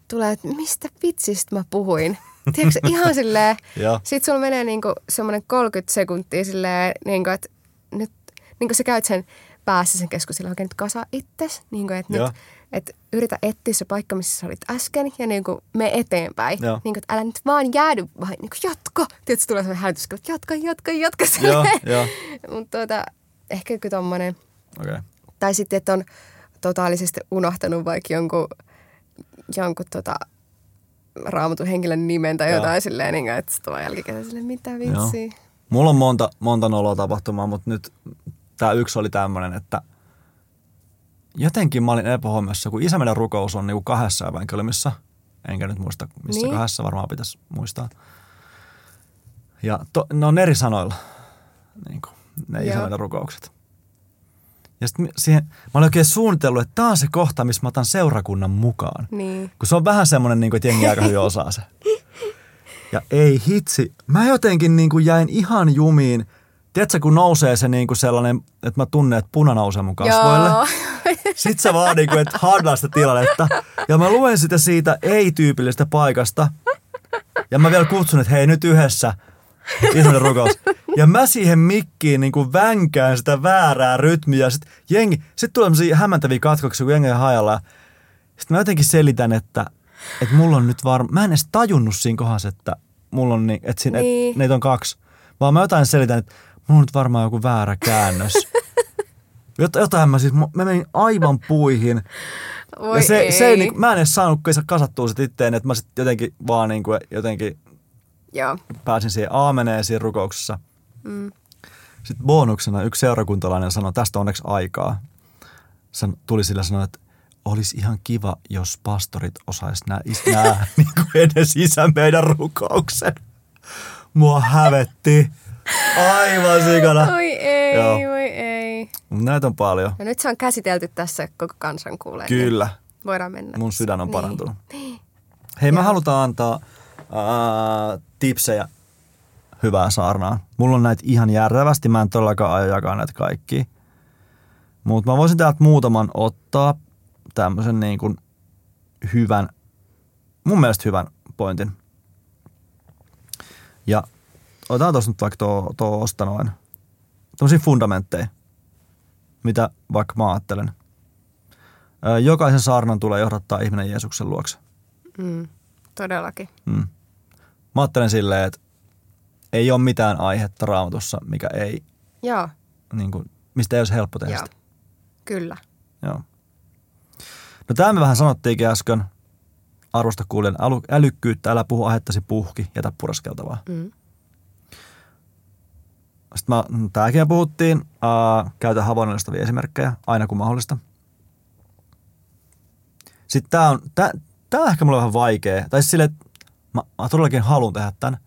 tulee, että mistä vitsistä mä puhuin. Tiedätkö, ihan silleen, sit sulla menee niinku semmoinen 30 sekuntia silleen, niinku, että nyt niinku sä käyt sen päässä sen keskustelun oikein nyt kasa itses. Niinku, että Joo. nyt et yritä etsiä se paikka, missä sä olit äsken ja niinku me eteenpäin. Joo. Niinku, että älä nyt vaan jäädy, vaan niinku jatka. Tiedätkö, tulee semmoinen hälytys, että jatka, jatka, jatka. Joo, joo. Mutta tuota, ehkä joku tommonen. Okei. Okay. Tai sitten, että on totaalisesti unohtanut vaikka jonkun, jonkun tota, raamatun henkilön nimen tai Joo. jotain silleen, niin kuin, että sitten vaan jälkikäteen silleen, mitä vitsiä. Mulla on monta, monta noloa tapahtumaa, mutta nyt tämä yksi oli tämmöinen, että jotenkin mä olin epähuomiossa, kun isä meidän rukous on niinku kahdessa evankeliumissa, enkä nyt muista missä Niin. kahdessa varmaan pitäisi muistaa. Ja to, ne on eri sanoilla, niin kuin, ne isä meidän rukoukset. Ja sitten siihen, mä olin oikein suunnitellut, että tämä on se kohta, missä mä otan seurakunnan mukaan. Niin. Kun se on vähän semmoinen, niin kuin, että jengi aika hyvin osaa se. Ja ei hitsi. Mä jotenkin niin kuin jäin ihan jumiin. Tiedätkö, kun nousee se niin kuin sellainen, että mä tunnen, että puna nousee mun kasvoille. Joo. Sitten sä vaan niin kuin, että handlaa sitä tilannetta. Ja mä luen sitä siitä ei-tyypillistä paikasta. Ja mä vielä kutsun, että hei nyt yhdessä. Isoinen rukous. Ja mä siihen mikkiin niin kuin vänkään sitä väärää rytmiä. Sitten jengi, sit tulee hämmentäviä katkoksia, kun jengi hajalla. Sitten mä jotenkin selitän, että, että mulla on nyt varmaan, mä en edes tajunnut siinä kohdassa, että mulla on niin, että siinä, Niin. että neitä on kaksi. Vaan mä jotain selitän, että mulla on nyt varmaan joku väärä käännös. Jot- Jotain mä siis, mä menin aivan puihin. Voi ja se, ei. se ei, niin, mä en edes saanut kasattua sit itteen, että mä sit jotenkin vaan niin kuin, jotenkin Joo. pääsin siihen aameneen siinä rukouksessa. Mm. Sitten bonuksena yksi seurakuntalainen sanoi, tästä on onneksi aikaa. San, tuli sillä sanoa, että olisi ihan kiva, jos pastorit osais nää, nää niin kuin edes isä meidän rukouksen. Mua hävetti. Aivan sikana. Oi ei, Joo. voi ei. Mut näitä on paljon. No nyt se on käsitelty tässä koko kansan kuulee. Kyllä. Niin voidaan mennä. Mun sydän on Niin. parantunut. Hei, me Joo. halutaan antaa ää, tipsejä hyvää saarnaa. Mulla on näitä ihan järjevästi, mä en todellakaan aio jakaa näitä kaikki. Mutta mä voisin täältä muutaman ottaa tämmöisen niin kuin hyvän, mun mielestä hyvän pointin. Ja otetaan tuossa nyt vaikka tuo, tuo osta noin. Tuollaisia fundamentteja, mitä vaikka mä ajattelen. Jokaisen saarnan tulee johdattaa ihminen Jeesuksen luokse. Mm. Todellakin. Mm. Mä ajattelen silleen, että ei ole mitään aihetta raamatussa, mikä ei, Joo. niin kuin, mistä ei olisi helppo tehdä Joo. sitä. Kyllä. Joo. No tämä me vähän sanottiinkin äsken. Arvosta kuulen äly- älykkyyttä, älä puhu aihettasi puhki, jätä puraskeltavaa. Mm. Sitten mä, mm, tämäkin puhuttiin, uh, käytä havainnollistavia esimerkkejä aina kun mahdollista. Sitten tämä on, tää, tää on ehkä mulle vähän vaikea. Tai siis silleen, että mä, mä todellakin haluan tehdä tämän.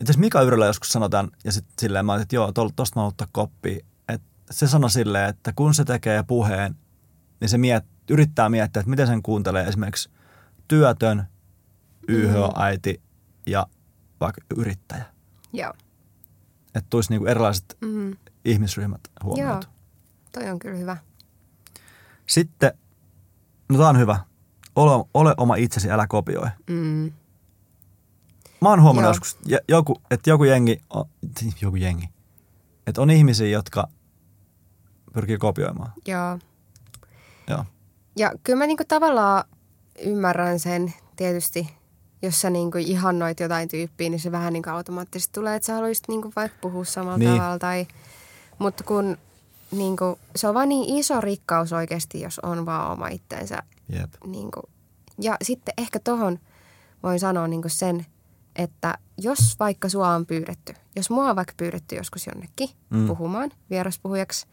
Itse Mika Yrjölä joskus sanoi tämän, ja sitten silleen mä olin, että joo, tol- tosta mä ottaa koppia. Et se sanoi silleen, että kun se tekee puheen, niin se miet, yrittää miettiä, että miten sen kuuntelee esimerkiksi työtön, YH-äiti ja vaikka yrittäjä. Joo. Että tulisi niinku erilaiset Mm. ihmisryhmät huomioitu. Toi on kyllä hyvä. Sitten, no tää on hyvä. Ole, ole oma itsesi, älä kopioi. Mm. Mä oon huomannut Joo. joskus, joku, että joku jengi, o- joku jengi, että on ihmisiä, jotka pyrkii kopioimaan. Joo. Joo. Ja kyllä mä niinku tavallaan ymmärrän sen tietysti jos sä niin kuin ihannoit jotain tyyppiä, niin se vähän niin kuin automaattisesti tulee, että sä haluaisit niin kuin vaikka puhua samalla Niin. tavalla. Tai, mutta kun niin kuin, se on vaan niin iso rikkaus oikeasti, jos on vaan oma itteensä. Jep. Niin kuin. Ja sitten ehkä tohon voin sanoa niin kuin sen, että jos vaikka sua on pyydetty, jos mua on vaikka pyydetty joskus jonnekin mm. puhumaan vieraspuhujaksi,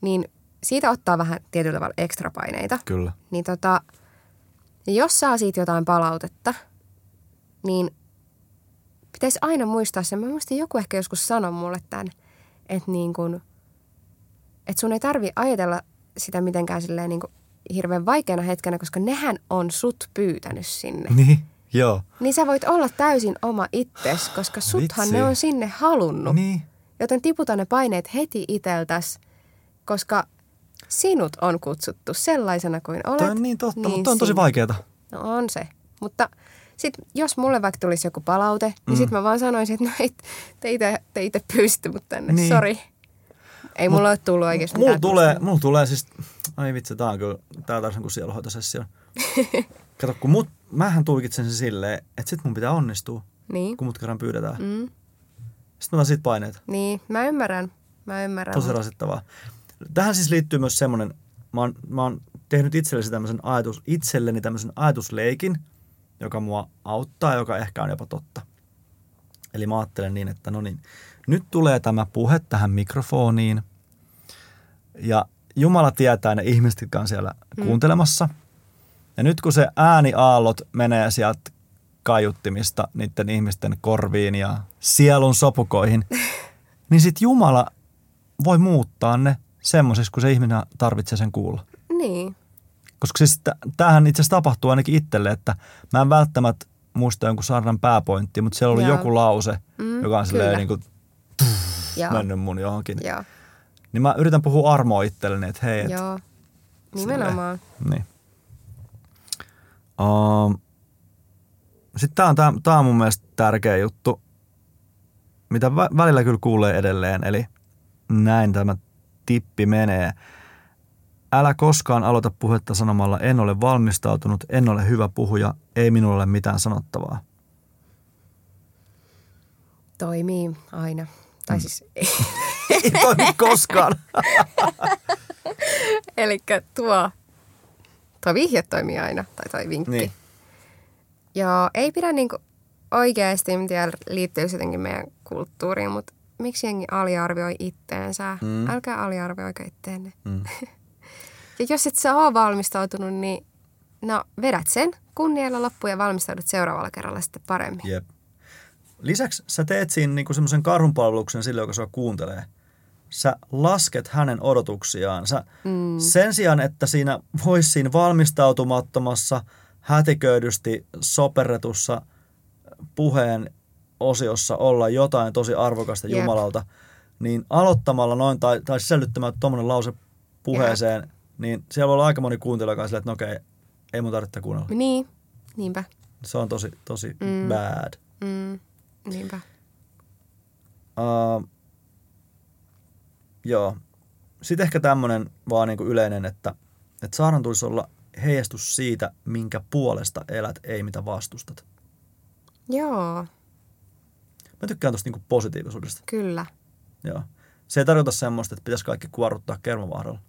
niin siitä ottaa vähän tietyllä tavalla ekstra paineita. Kyllä. Niin tota, jos saa siitä jotain palautetta, niin pitäisi aina muistaa se. Mä muistin joku ehkä joskus sanoi mulle tämän, että niin kun, että sun ei tarvi ajatella sitä mitenkään silleen niin kuin hirveän vaikeana hetkenä, koska nehän on sut pyytänyt sinne. Niin, joo. Niin sä voit olla täysin oma itses, koska suthan Vitsi. ne on sinne halunnut. Niin. Joten tiputa ne paineet heti iteltäs, koska sinut on kutsuttu sellaisena kuin olet. Toi on niin totta, niin mutta on tosi vaikeeta. No on se. Mutta sit, jos mulle vaikka tulisi joku palaute, niin Mm. sit mä vaan sanoisin, että no ei, te itse te ite pyysitte mut tänne, Niin. sori. Ei mulla ole tullut oikeasti Mulla tulee, mulla tulee siis, ai vitsi, tää on kyllä, tää on kuin sieluhoitosessio. Kato, kun mut, mähän tulkitsen sen silleen, että sit mun pitää onnistua, Niin. kun mut kerran pyydetään. Mm. Sitten mä otan siitä paineita. Niin, mä ymmärrän. Mä ymmärrän. Tosi rasittavaa. Tähän siis liittyy myös semmoinen, mä oon, mä oon tehnyt itselleni tämmöisen ajatus, itselleni tämmöisen ajatusleikin, joka mua auttaa, joka ehkä on jopa totta. Eli mä ajattelen niin, että no niin, nyt tulee tämä puhe tähän mikrofoniin ja Jumala tietää ne ihmiset, jotka on siellä mm. kuuntelemassa. Ja nyt kun se ääniaallot menee sieltä kaiuttimista niiden ihmisten korviin ja sielun sopukoihin, niin sitten Jumala voi muuttaa ne semmoisiksi, kun se ihminen tarvitsee sen kuulla. Niin. Koska siis tämähän itse asiassa tapahtuu ainakin itselle, että mä en välttämättä muista jonkun saarnan pääpointti, mutta siellä oli Joo. joku lause, Mm, joka on silleen niin kuin Joo. mennyt mun johonkin. Joo. Niin mä yritän puhua armoa itselleni, että hei, et, Joo. Nimenomaan. Niin. Um, Sitten tämä on, tää, tää on mun mielestä tärkeä juttu, mitä vä- välillä kyllä kuulee edelleen, eli näin tämä tippi menee. Älä koskaan aloita puhetta sanomalla en ole valmistautunut, en ole hyvä puhuja, ei minulla ole mitään sanottavaa. Toimii aina. Tai siis, Ei toimi koskaan. eli tuo, tuo vihje toimii aina, tai tuo vinkki. Niin. Joo, ei pidä niinku oikeasti, en tiedä liittyy jotenkin meidän kulttuuriin, mutta miksi jengi aliarvioi itteensä? Mm. Älkää aliarvioiko itteenne. Mm. Ja jos et sä ole valmistautunut, niin no vedät sen kunnialla loppuun ja valmistaudut seuraavalla kerralla sitten paremmin. Jep. Lisäksi sä teet siinä niinku semmoisen karhunpalveluksen sille, joka sua kuuntelee. Sä lasket hänen odotuksiaan. Sä, mm. Sen sijaan, että siinä voisi siinä valmistautumattomassa, hätiköidysti soperretussa puheen osiossa olla jotain tosi arvokasta Jep. Jumalalta, niin aloittamalla noin tai, tai sisällyttämällä tuommoinen lause puheeseen, niin siellä voi olla aika moni kuuntelija, joka on silleen, että no okei, ei mun tarvitse kuunnella. Niin, niinpä. Se on tosi, tosi mm. Bad. Mm, niinpä. Uh, joo. Sitten ehkä tämmöinen vaan niinku yleinen, että, että saarnan tulisi olla heijastus siitä, minkä puolesta elät, ei mitä vastustat. Joo, Mä tykkään tosta niinku positiivisuudesta. kyllä. Joo. Se ei tarkoita semmoista, että pitäisi kaikki kuorruttaa kermavahdalla.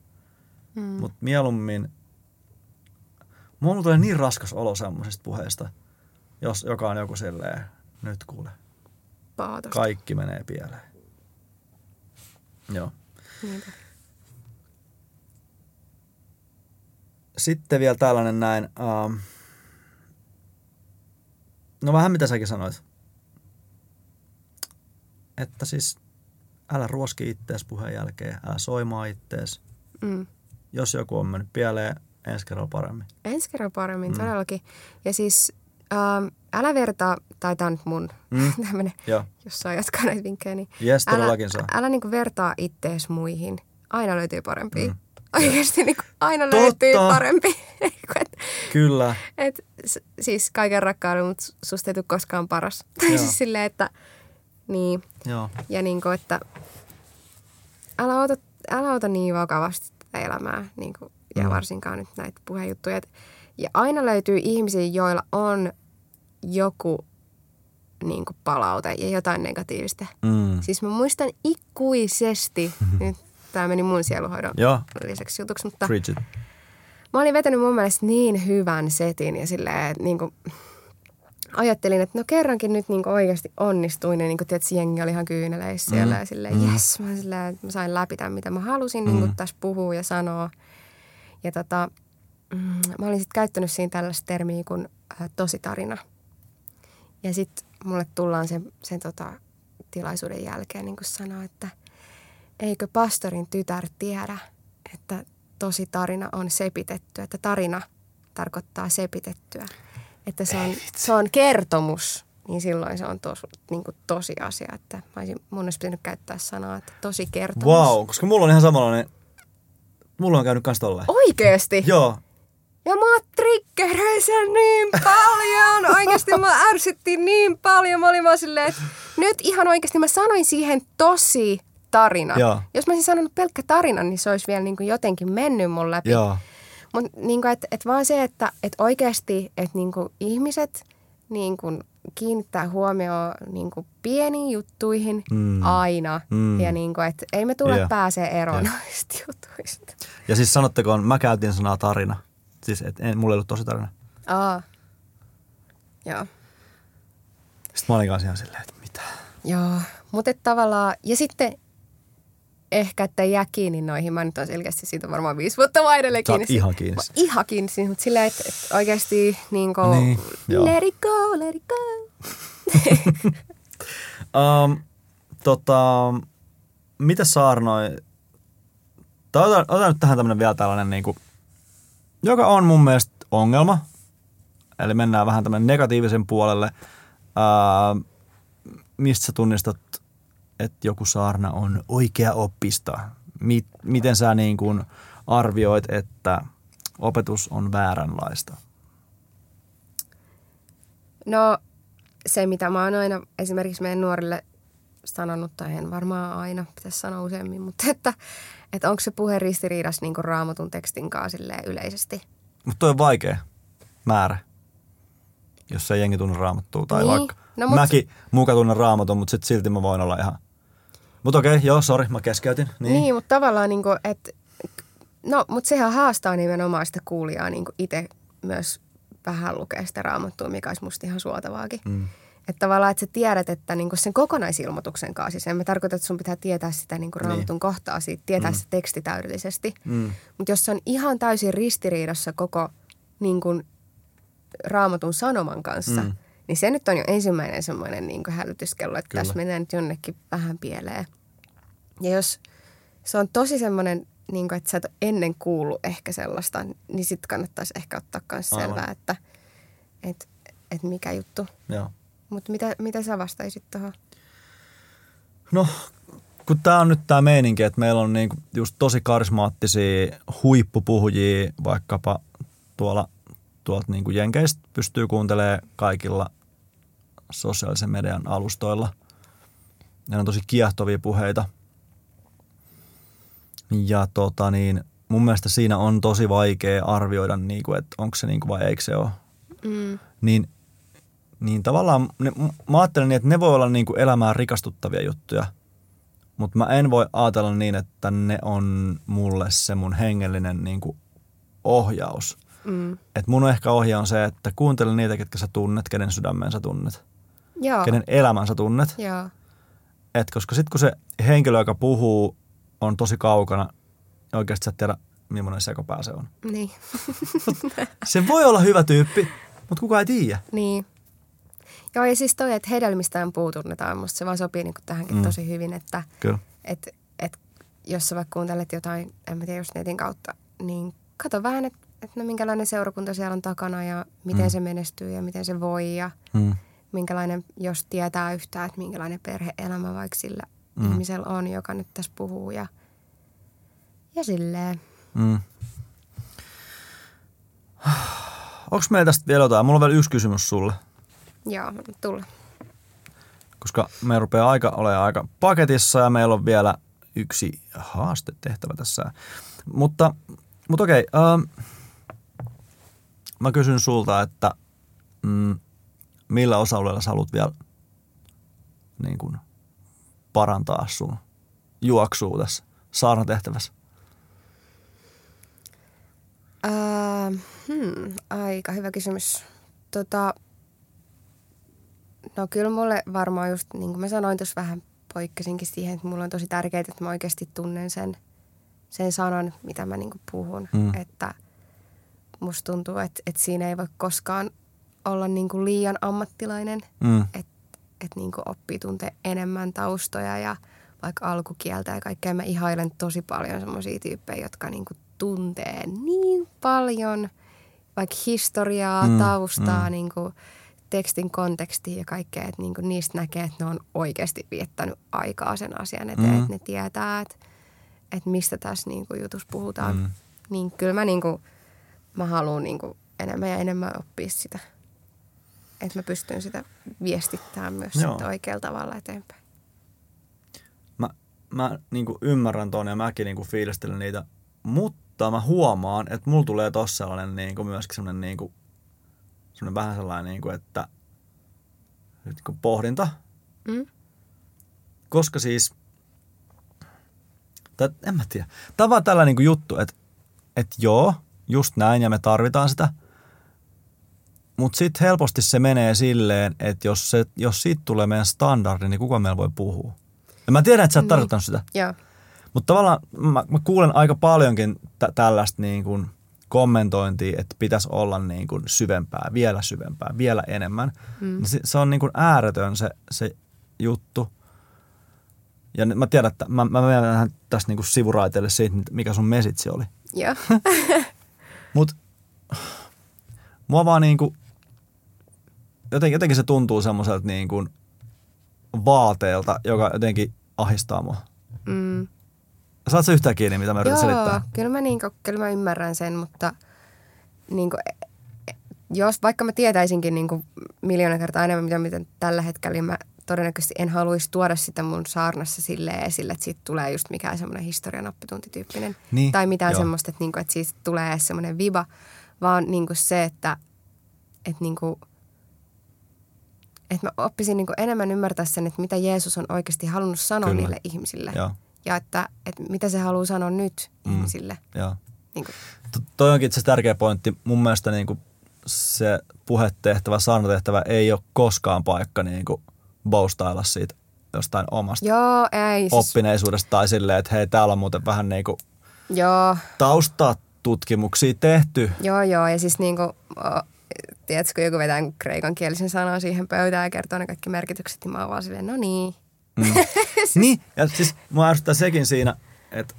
Mm. Mutta mieluummin, mulla tulee niin raskas olo semmoisesta puheesta, jos joka on joku silleen, nyt kuule, Paatosta. kaikki menee pieleen. Joo. Niinpä. Sitten vielä tällainen näin. Um, no vähän mitä säkin sanoit. Että siis älä ruoski ittees puheen jälkeen, älä soimaa ittees. Mm. Jos joku on mennyt pieleen, ensi kerralla paremmin. Ensi kerralla paremmin, Mm. todellakin. Ja siis ähm, älä vertaa, tai tämä on nyt mun Mm. tämmöinen, Joo, jos saa jatkaa näitä vinkkejä, niin jes älä, saa. älä niinku vertaa ittees muihin. Aina löytyy parempi. Mm. Oikeasti niinku aina Totta. löytyy parempi. Et, Kyllä, et, siis kaiken rakkauden, mutta susta ei tule koskaan paras. Tai siis silleen, että niin. joo. Ja niinku, että älä ota, älä ota niin vakavasti tätä elämää. Niinku, ja Mm. varsinkaan nyt näitä puheenjuttuja. Et- Ja aina löytyy ihmisiä, joilla on joku niin kuin palaute ja jotain negatiivista. Mm. Siis mä muistan ikuisesti, nyt tämä meni mun sieluhoidon Joo, lisäksi jutuksi, mutta Bridget. mä olin vetänyt mun mielestä niin hyvän setin ja silleen, että niin kuin, ajattelin, että no kerrankin nyt niin oikeasti onnistuin ja niin kuin, tiedät, jengi oli ihan kyyneleissä siellä Mm. ja silleen, Mm. yes, mä, silleen, että mä sain läpi tämän, mitä mä halusin niin Mm. kuin tässä puhua ja sanoa. Ja tota, mm, mä olin sitten käyttänyt siinä tällaista termiä kuin äh, tositarina. Ja sitten mulle tullaan sen, sen tota, tilaisuuden jälkeen niin sanoa, että eikö pastorin tytär tiedä, että tosi tarina on sepitettyä, että tarina tarkoittaa sepitettyä. Että se on, se on kertomus, niin silloin se on tos, niin kuin tosi asia. Että mä olisin, mun olisi pitänyt käyttää sanaa, että tosi kertomus. Wow, koska mulla on ihan samanlainen, mulla on käynyt kans tolleen. Oikeesti? Joo, Ja mä triggeröin sen niin paljon. Oikeasti mä ärsyttiin niin paljon. Mä olin vaan silleen, että nyt ihan oikeasti mä sanoin siihen tosi tarina. Joo. Jos mä olisin sanonut pelkkä tarina, niin se olisi vielä niin kuin jotenkin mennyt mun läpi. joo. Mutta niin että et vaan se, että et oikeasti et niin kuin ihmiset niin kuin kiinnittää huomioon niin kuin pieniin juttuihin Mm. aina. Mm. Ja niin kuin, että ei me tule Joo. pääsee eroon Joo. noista jutuista. Ja siis sanottakoon, mä käytin sanaa tarina. Siis et, en, mulla ei ollut tosi tarina. Aa. Joo. Sitten mä olin kanssa ihan silleen, että mitä? Joo, mutta tavallaan, ja sitten ehkä, että jää kiinni noihin. Mä nyt on selkeästi siitä varmaan viisi vuotta vai edelleen kiinni. ihan kiinni. Mä ihan kiinni, mutta silleen, että, että oikeasti niin kuin, Niin, joo. let it go, let it go. Um, tota, mitä saarnoi? Tai otan, otan nyt tähän tämmönen vielä tällainen, niinku, joka on mun mielestä ongelma. Eli mennään vähän tämmöinen negatiivisen puolelle. Ää, mistä sä tunnistat, että joku saarna on oikea oppista? Mi- miten sä niin kuin arvioit, että opetus on vääränlaista? No se, mitä mä oon aina esimerkiksi meidän nuorille sanonut, tai en varmaan aina, pitäisi sanoa useammin, mutta että, että onko se puhe ristiriidassa niin kuin raamatun tekstin kanssa yleisesti. Mutta toi on vaikea määrä, jos ei jengi tunne raamattua. Tai Niin. vaikka No mut- mäkin muka tunnen raamatun, mutta sit silti mä voin olla ihan... Mutta okei, joo, sori, mä keskeytin. Niin. Niin, mutta tavallaan niin kuin, että no, mutta sehän haastaa nimenomaan sitä kuulijaa niin itse myös vähän lukea sitä raamattua, mikä olisi musta ihan suotavaakin. Mm. Että tavallaan, että sä tiedät, että niin sen kokonaisilmoituksen kanssa, siis en mä tarkoita, että sun pitää tietää sitä niin raamatun Niin. kohtaa, siitä, tietää Mm. se teksti täydellisesti. Mm. Mutta jos se on ihan täysin ristiriidassa koko niin kuin, raamatun sanoman kanssa, Mm. Niin se nyt on jo ensimmäinen semmoinen niin hälytyskello, että Kyllä. tässä mennään nyt jonnekin vähän pieleen. Ja jos se on tosi semmoinen, niin kuin, että sä et ennen kuullut ehkä sellaista, niin sitten kannattaisi ehkä ottaa myös selvää, että et, et mikä juttu. Mutta mitä, mitä sä vastaisit tuohon? No, kun tää on nyt tää meininki, että meillä on niinku just tosi karismaattisia huippupuhujia vaikkapa tuolla tuolta niinku Jenkeistä pystyy kuuntelemaan kaikilla sosiaalisen median alustoilla. Ne on tosi kiehtovia puheita. Ja tota niin, mun mielestä siinä on tosi vaikea arvioida, niinku, että onko se niinku vai eikö se ole. Mm. Niin, niin tavallaan ne, mä ajattelen niin, että ne voi olla niinku elämään rikastuttavia juttuja, mutta mä en voi ajatella niin, että ne on mulle se mun hengellinen niinku ohjaus. Mm. Et mun ehkä ohja on se, että kuuntele niitä, ketkä sä tunnet, kenen sydämen sä tunnet, Joo. kenen elämän sä tunnet. Joo. Et koska sitten kun se henkilö, joka puhuu, on tosi kaukana, niin oikeasti sä et tiedä, millainen sekopää se on. Niin. Se voi olla hyvä tyyppi, mutta kuka ei tiedä. niin. Joo, ja siis toi, että hedelmistään puu tunnetaan, musta se vaan sopii niin tähänkin mm. tosi hyvin, että Kyllä. et, et, jos sä vaikka kuuntelet jotain, en mä tiedä, just netin kautta, niin kato vähän, että et no minkälainen seurakunta siellä on takana ja miten Mm. se menestyy ja miten se voi ja Mm. minkälainen, jos tietää yhtään, että minkälainen perheelämä vaikka sillä Mm. mm. ihmisellä on, joka nyt tässä puhuu ja, ja silleen. Mm. Onko meillä tästä vielä jotain? Mulla on vielä yksi kysymys sulle, Joo, tulla. koska me rupeaa aika olemaan aika paketissa ja meillä on vielä yksi haaste tehtävä tässä. Mutta, mutta okei, ähm, mä kysyn sulta, että mm, millä osa-alueella sä haluat vielä niin kuin, parantaa sun juoksua tässä saarnatehtävässä? Uh, hmm, aika hyvä kysymys. Tota, no kyllä mulle varmaan just, niin kuin mä sanoin tuossa vähän poikkesinkin siihen, että mulla on tosi tärkeää, että mä oikeasti tunnen sen, sen sanan, mitä mä niin kuin puhun. Mm. Että musta tuntuu, että, että siinä ei voi koskaan olla niin kuin liian ammattilainen, mm. että että niin kuin oppii tuntee enemmän taustoja ja vaikka alkukieltä ja kaikkea. Mä ihailen tosi paljon semmoisia tyyppejä, jotka niin kuin tuntee niin paljon vaikka historiaa, mm, taustaa, mm. Niin kuin tekstin kontekstia ja kaikkea, että niin kuin niistä näkee, että ne on oikeasti viettänyt aikaa sen asian eteen, mm. että ne tietää, että, että mistä tässä niin kuin jutussa puhutaan. Mm. Niin kyllä mä, niin kuin, mä haluan niin kuin enemmän ja enemmän oppia sitä. Että mä pystyn sitä viestittämään myös sitten oikealla tavalla eteenpäin. Mä, mä niin ymmärrän ton ja mäkin niin fiilistelen niitä, mutta mutta mä huomaan, että mulla tulee tossa sellainen niin kuin myöskin sellainen, niin kuin, sellainen vähän sellainen, niin kuin, että niin kuin pohdinta. Mm. Koska siis, tai en mä tiedä. Tämä on vaan tällainen niin kuin juttu, että, että joo, just näin ja me tarvitaan sitä. Mutta sitten helposti se menee silleen, että jos, se, jos siitä tulee meidän standardi, niin kuka meillä voi puhua? Ja mä tiedän, että sä et niin. tarkoittanut sitä. Joo. Mutta tavallaan mä, mä kuulen aika paljonkin tä- tällaista niin kuin kommentointia, että pitäisi olla niin kuin syvempää, vielä syvempää, vielä enemmän. Mm. Se, se on niin kuin ääretön se, se juttu. Ja mä tiedän, että mä, mä menen tässä niin kuin sivuraiteelle siitä, mikä sun mesitsi oli. Joo. Mut mua vaan niin kuin, jotenkin, jotenkin se tuntuu semmoiselta niin kuin vaateelta, joka jotenkin ahistaa mua. Mm. Saatko yhtään kiinni, mitä mä yritän Joo, selittää? Kyllä mä, niinku, kyllä mä ymmärrän sen, mutta niinku, jos vaikka mä tietäisinkin niinku miljoona kertaa enemmän, mitä, mitä tällä hetkellä, niin mä todennäköisesti en haluaisi tuoda sitä mun saarnassa sille esille, että siitä tulee just mikään semmoinen historian oppituntityyppinen. Niin, tai mitään joo. semmoista, että, niinku, että siitä tulee semmoinen viba, vaan niinku se, että, että niinku, että mä oppisin niinku enemmän ymmärtää sen, että mitä Jeesus on oikeasti halunnut sanoa Kyllä. niille ihmisille. Joo ja että, että mitä se haluaa sanoa nyt mm. ihmisille. Joo. Niin kuin. Toi onkin itse tärkeä pointti. Mun mielestä niin kuin se puhetehtävä, saarnatehtävä ei ole koskaan paikka niin kuin boustailla siitä jostain omasta Joo, ei, siis... oppineisuudesta tai silleen, että hei, täällä on muuten vähän niin kuin joo. taustatutkimuksia tehty. Joo, joo, ja siis niin kuin, tiedätkö, joku vetää kreikan kielisen sanan siihen pöytään ja kertoo ne kaikki merkitykset, niin mä oon vaan silleen, no niin, Mm. siis... Niin, ja siis mua ärsyttää sekin siinä, että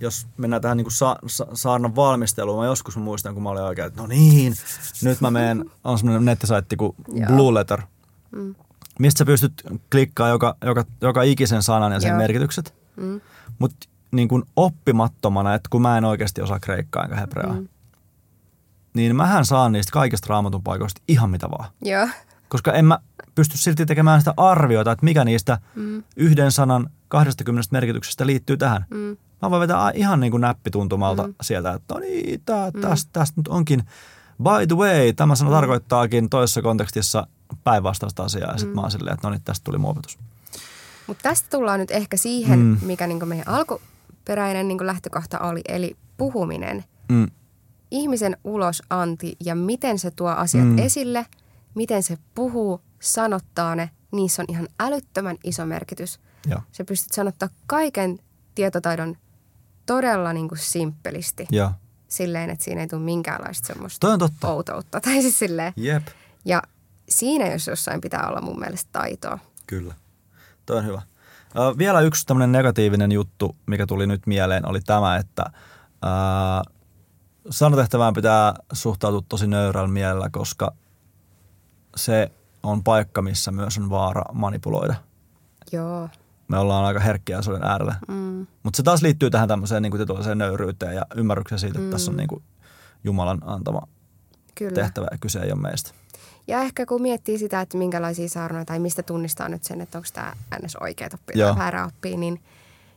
jos mennään tähän niin sa- sa- saarnan valmisteluun, mä joskus muistan, kun mä olin oikein, että no niin, nyt mä menen, on semmoinen nettisaitti kuin Blue Letter, mm. Mistä sä pystyt klikkaamaan joka, joka, joka ikisen sanan ja sen Joo. merkitykset. Mm. Mutta niin kuin oppimattomana, että kun mä en oikeasti osaa kreikkaa enkä hebreaa, mm. niin mähän saan niistä kaikista raamatun paikoista ihan mitä vaan. Joo. Koska en mä pysty silti tekemään sitä arviota, että mikä niistä mm. yhden sanan 20 merkityksestä liittyy tähän. Mm. Mä voin vetää ihan niin kuin näppituntumalta mm. sieltä, että no niin, tää, mm. tästä, tästä nyt onkin. By the way, tämä sana mm. tarkoittaakin toisessa kontekstissa päinvastaista asiaa. Ja sitten mm. mä oon silleen, että no niin, tästä tuli muovitus. Mutta tästä tullaan nyt ehkä siihen, mm. mikä niin meidän alkuperäinen niin lähtökohta oli, eli puhuminen. Mm. Ihmisen ulosanti ja miten se tuo asiat mm. esille, miten se puhuu, sanottaa ne, niissä on ihan älyttömän iso merkitys. Ja. Sä pystyt sanottaa kaiken tietotaidon todella niin kuin simppelisti. Ja. Silleen, että siinä ei tule minkäänlaista semmoista Toi on totta. outoutta. Tai siis silleen. Jep. Ja siinä jos jossain pitää olla mun mielestä taitoa. Kyllä. Toi on hyvä. Vielä yksi tämmöinen negatiivinen juttu, mikä tuli nyt mieleen, oli tämä, että uh, sanotehtävään pitää suhtautua tosi nöyrällä mielellä, koska se on paikka, missä myös on vaara manipuloida. Joo. Me ollaan aika herkkiä asioiden äärellä. Mm. Mutta se taas liittyy tähän tämmöiseen niin kuin nöyryyteen ja ymmärrykseen siitä, että mm. tässä on niin kuin Jumalan antama Kyllä. tehtävä ja kyse ei ole meistä. Ja ehkä kun miettii sitä, että minkälaisia saarnoja tai mistä tunnistaa nyt sen, että onko tämä ns. oikea oppi tai väärä oppi, niin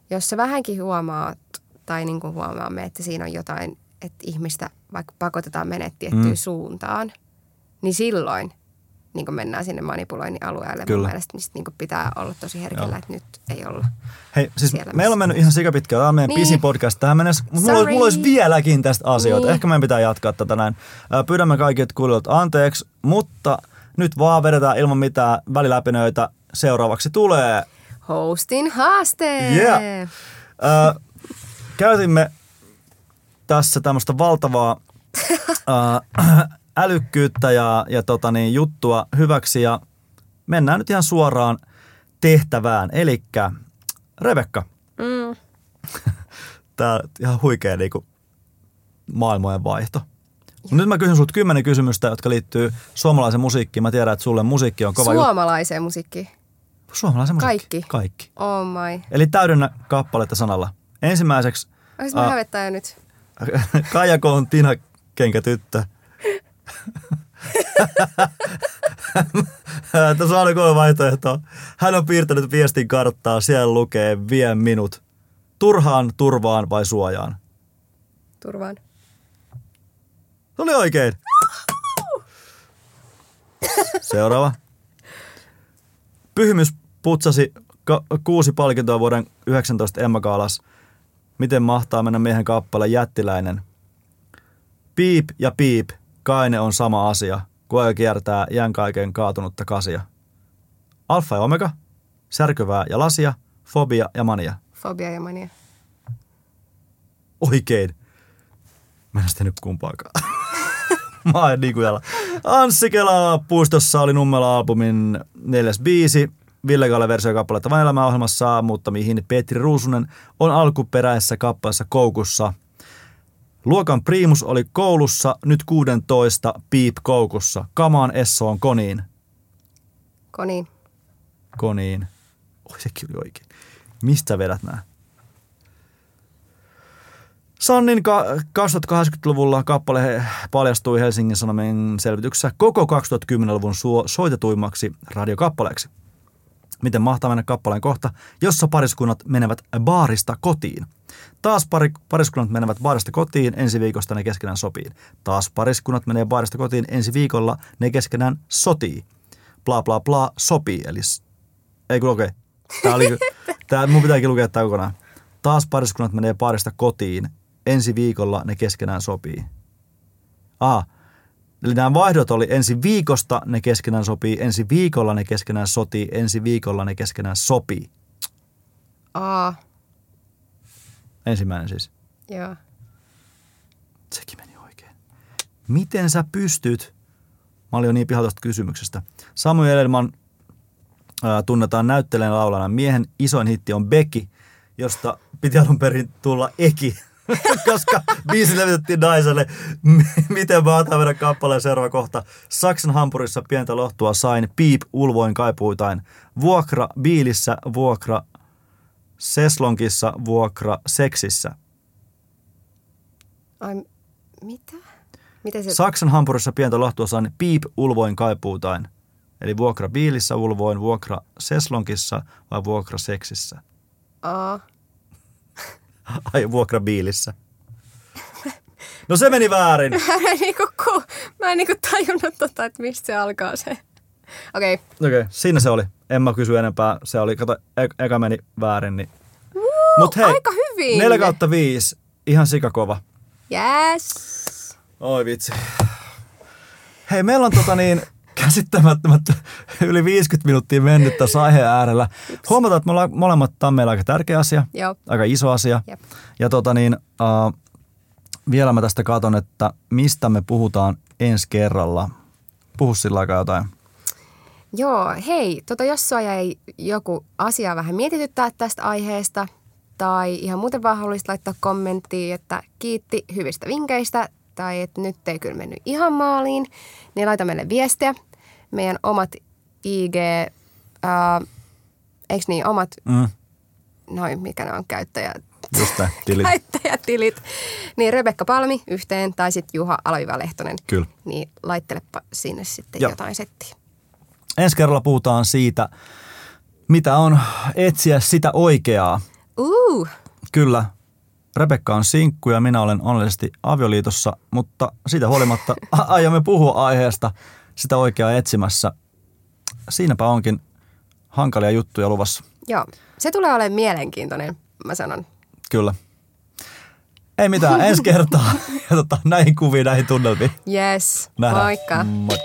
jos sä vähänkin huomaat tai niin kuin huomaamme, että siinä on jotain, että ihmistä vaikka pakotetaan menemään tiettyyn mm. suuntaan, niin silloin niin mennään sinne manipuloinnin alueelle. Kyllä. Mun mielestä niin pitää olla tosi herkillä, että nyt ei olla. Hei, siis Siellä, meillä on mennyt ihan sikapitkään. Tämä on meidän Niin. pisin podcast tähän mennessä. Mutta mulla, mulla olisi vieläkin tästä asioita. Niin. Ehkä meidän pitää jatkaa tätä näin. Pyydämme kaikilta kuulijoilta anteeksi, mutta nyt vaan vedetään ilman mitään väliläpinöitä. Seuraavaksi tulee Hostin haaste! Yeah. Ö, käytimme tässä tämmöistä valtavaa ö, älykkyyttä ja, ja tota niin, juttua hyväksi ja mennään nyt ihan suoraan tehtävään. Eli Rebekka, Mm. tää on ihan huikea niinku maailmojen vaihto. Mut Nyt mä kysyn sulta kymmenen kysymystä, jotka liittyy suomalaisen musiikkiin. Mä tiedän, että sulle musiikki on kova. Suomalaiseen musiikkiin. Suomalaisen musiikki. Kaikki. Kaikki. Oh my. Eli täydennä kappaletta sanalla. Ensimmäiseksi Ois mä hävettää jo nyt. Kaijako on Tina kenkä tyttö. Tässä on kolme vaihtoehtoa. Hän on piirtänyt viestin karttaa, siellä lukee vie minut. Turhaan, turvaan vai suojaan? Turvaan. Se oli oikein. Seuraava. Pyhimys putsasi ka- kuusi palkintoa vuoden 19 Emma Gaalas. Miten mahtaa mennä miehen kappale jättiläinen? Piip ja piip, kaine on sama asia, kun aika kiertää jään kaiken kaatunutta kasia. Alfa ja omega, särkyvää ja lasia, fobia ja mania. Fobia ja mania. Oikein. Mä en ole tehnyt kumpaakaan. Mä oon niin kuin. Anssi Kela puistossa oli Nummela-albumin neljäs biisi. Ville Galle versio kappaletta Vain elämää ohjelmassa, mutta mihin Petri Ruusunen on alkuperäisessä kappaleessa koukussa. Luokan priimus oli koulussa, nyt 16 piip koukussa. Kamaan Essoon koniin. Koniin. Koniin. Oi, sekin oli oikein. Mistä vedät nää? Sannin ka- 2080-luvulla kappale paljastui Helsingin Sanomien selvityksessä koko 2010-luvun suo- soitetuimmaksi radiokappaleeksi. Miten mahtaa mennä kappaleen kohta, jossa pariskunnat menevät baarista kotiin. Taas pari, pariskunnat menevät baarista kotiin, ensi viikosta ne keskenään sopii. Taas pariskunnat menee baarista kotiin, ensi viikolla ne keskenään sotii. Bla bla bla sopii, eli ei kun okei. Tää oli, tää, mun pitääkin lukea tää kokonaan. Taas pariskunnat menee baarista kotiin, ensi viikolla ne keskenään sopii. Ah, eli nämä vaihdot oli ensi viikosta ne keskenään sopii, ensi viikolla ne keskenään sotii, ensi viikolla ne keskenään sopii. Aa, Ensimmäinen siis. joo. Sekin meni oikein. Miten sä pystyt? Mä olin jo niin pihalla tuosta kysymyksestä. Samuel Edelman ää, tunnetaan näyttelijän laulana. Miehen isoin hitti on Becky, josta piti alun perin tulla Eki, koska biisi levitettiin naiselle. M- Miten otan mennä kappaleen seuraava kohta. Saksan hampurissa pientä lohtua sain, piip ulvoin kaipuitain. Vuokra biilissä, vuokra Seslonkissa, vuokra seksissä. Ai, mitä? Miten se... Saksan hampurissa pientä lohtua saan piip ulvoin kaipuutain. Eli vuokra biilissä ulvoin, vuokra seslonkissa vai vuokra seksissä? Aa, Ai vuokra biilissä. No se meni väärin. mä en niinku, ku, mä en niinku tajunnut tota, että mistä se alkaa se. Okei, okay. Okei, okay, siinä se oli. En mä kysy enempää. Se oli, kato, e- eka meni väärin. Niin. Mut hei, aika hyvin. 4 kautta 5, ihan sikakova. Yes. Oi vitsi. Hei, meillä on tota niin käsittämättömät yli 50 minuuttia mennyt tässä aiheen äärellä. Huomataan, että me ollaan molemmat, tämä on meillä aika tärkeä asia, Joo. aika iso asia. Jep. Ja tota niin, uh, vielä mä tästä katon, että mistä me puhutaan ensi kerralla. Puhu sillä aikaa jotain. Joo, hei, tota jos sua jäi joku asia vähän mietityttää tästä aiheesta tai ihan muuten vaan haluaisit laittaa kommenttia, että kiitti hyvistä vinkkeistä tai että nyt ei kyllä mennyt ihan maaliin, niin laita meille viestiä. Meidän omat IG, ää, eikö niin, omat, Mm, noin, mikä ne on, käyttäjä, just näin, tilit. käyttäjätilit. Niin Rebekka Palmi yhteen tai sitten Juha Alaviva Lehtonen. Kyllä. Niin laittelepa sinne sitten Joo. jotain settiä. Ensi kerralla puhutaan siitä, mitä on etsiä sitä oikeaa. Uh, Kyllä, Rebekka on sinkku ja minä olen onnellisesti avioliitossa, mutta siitä huolimatta aiomme puhua aiheesta sitä oikeaa etsimässä. Siinäpä onkin hankalia juttuja luvassa. Joo, se tulee olemaan mielenkiintoinen, mä sanon. Kyllä. Ei mitään, ensi kertaa. Ja tota, näihin kuviin, näihin tunnelmiin. Yes, Nähdään. moikka. Moi.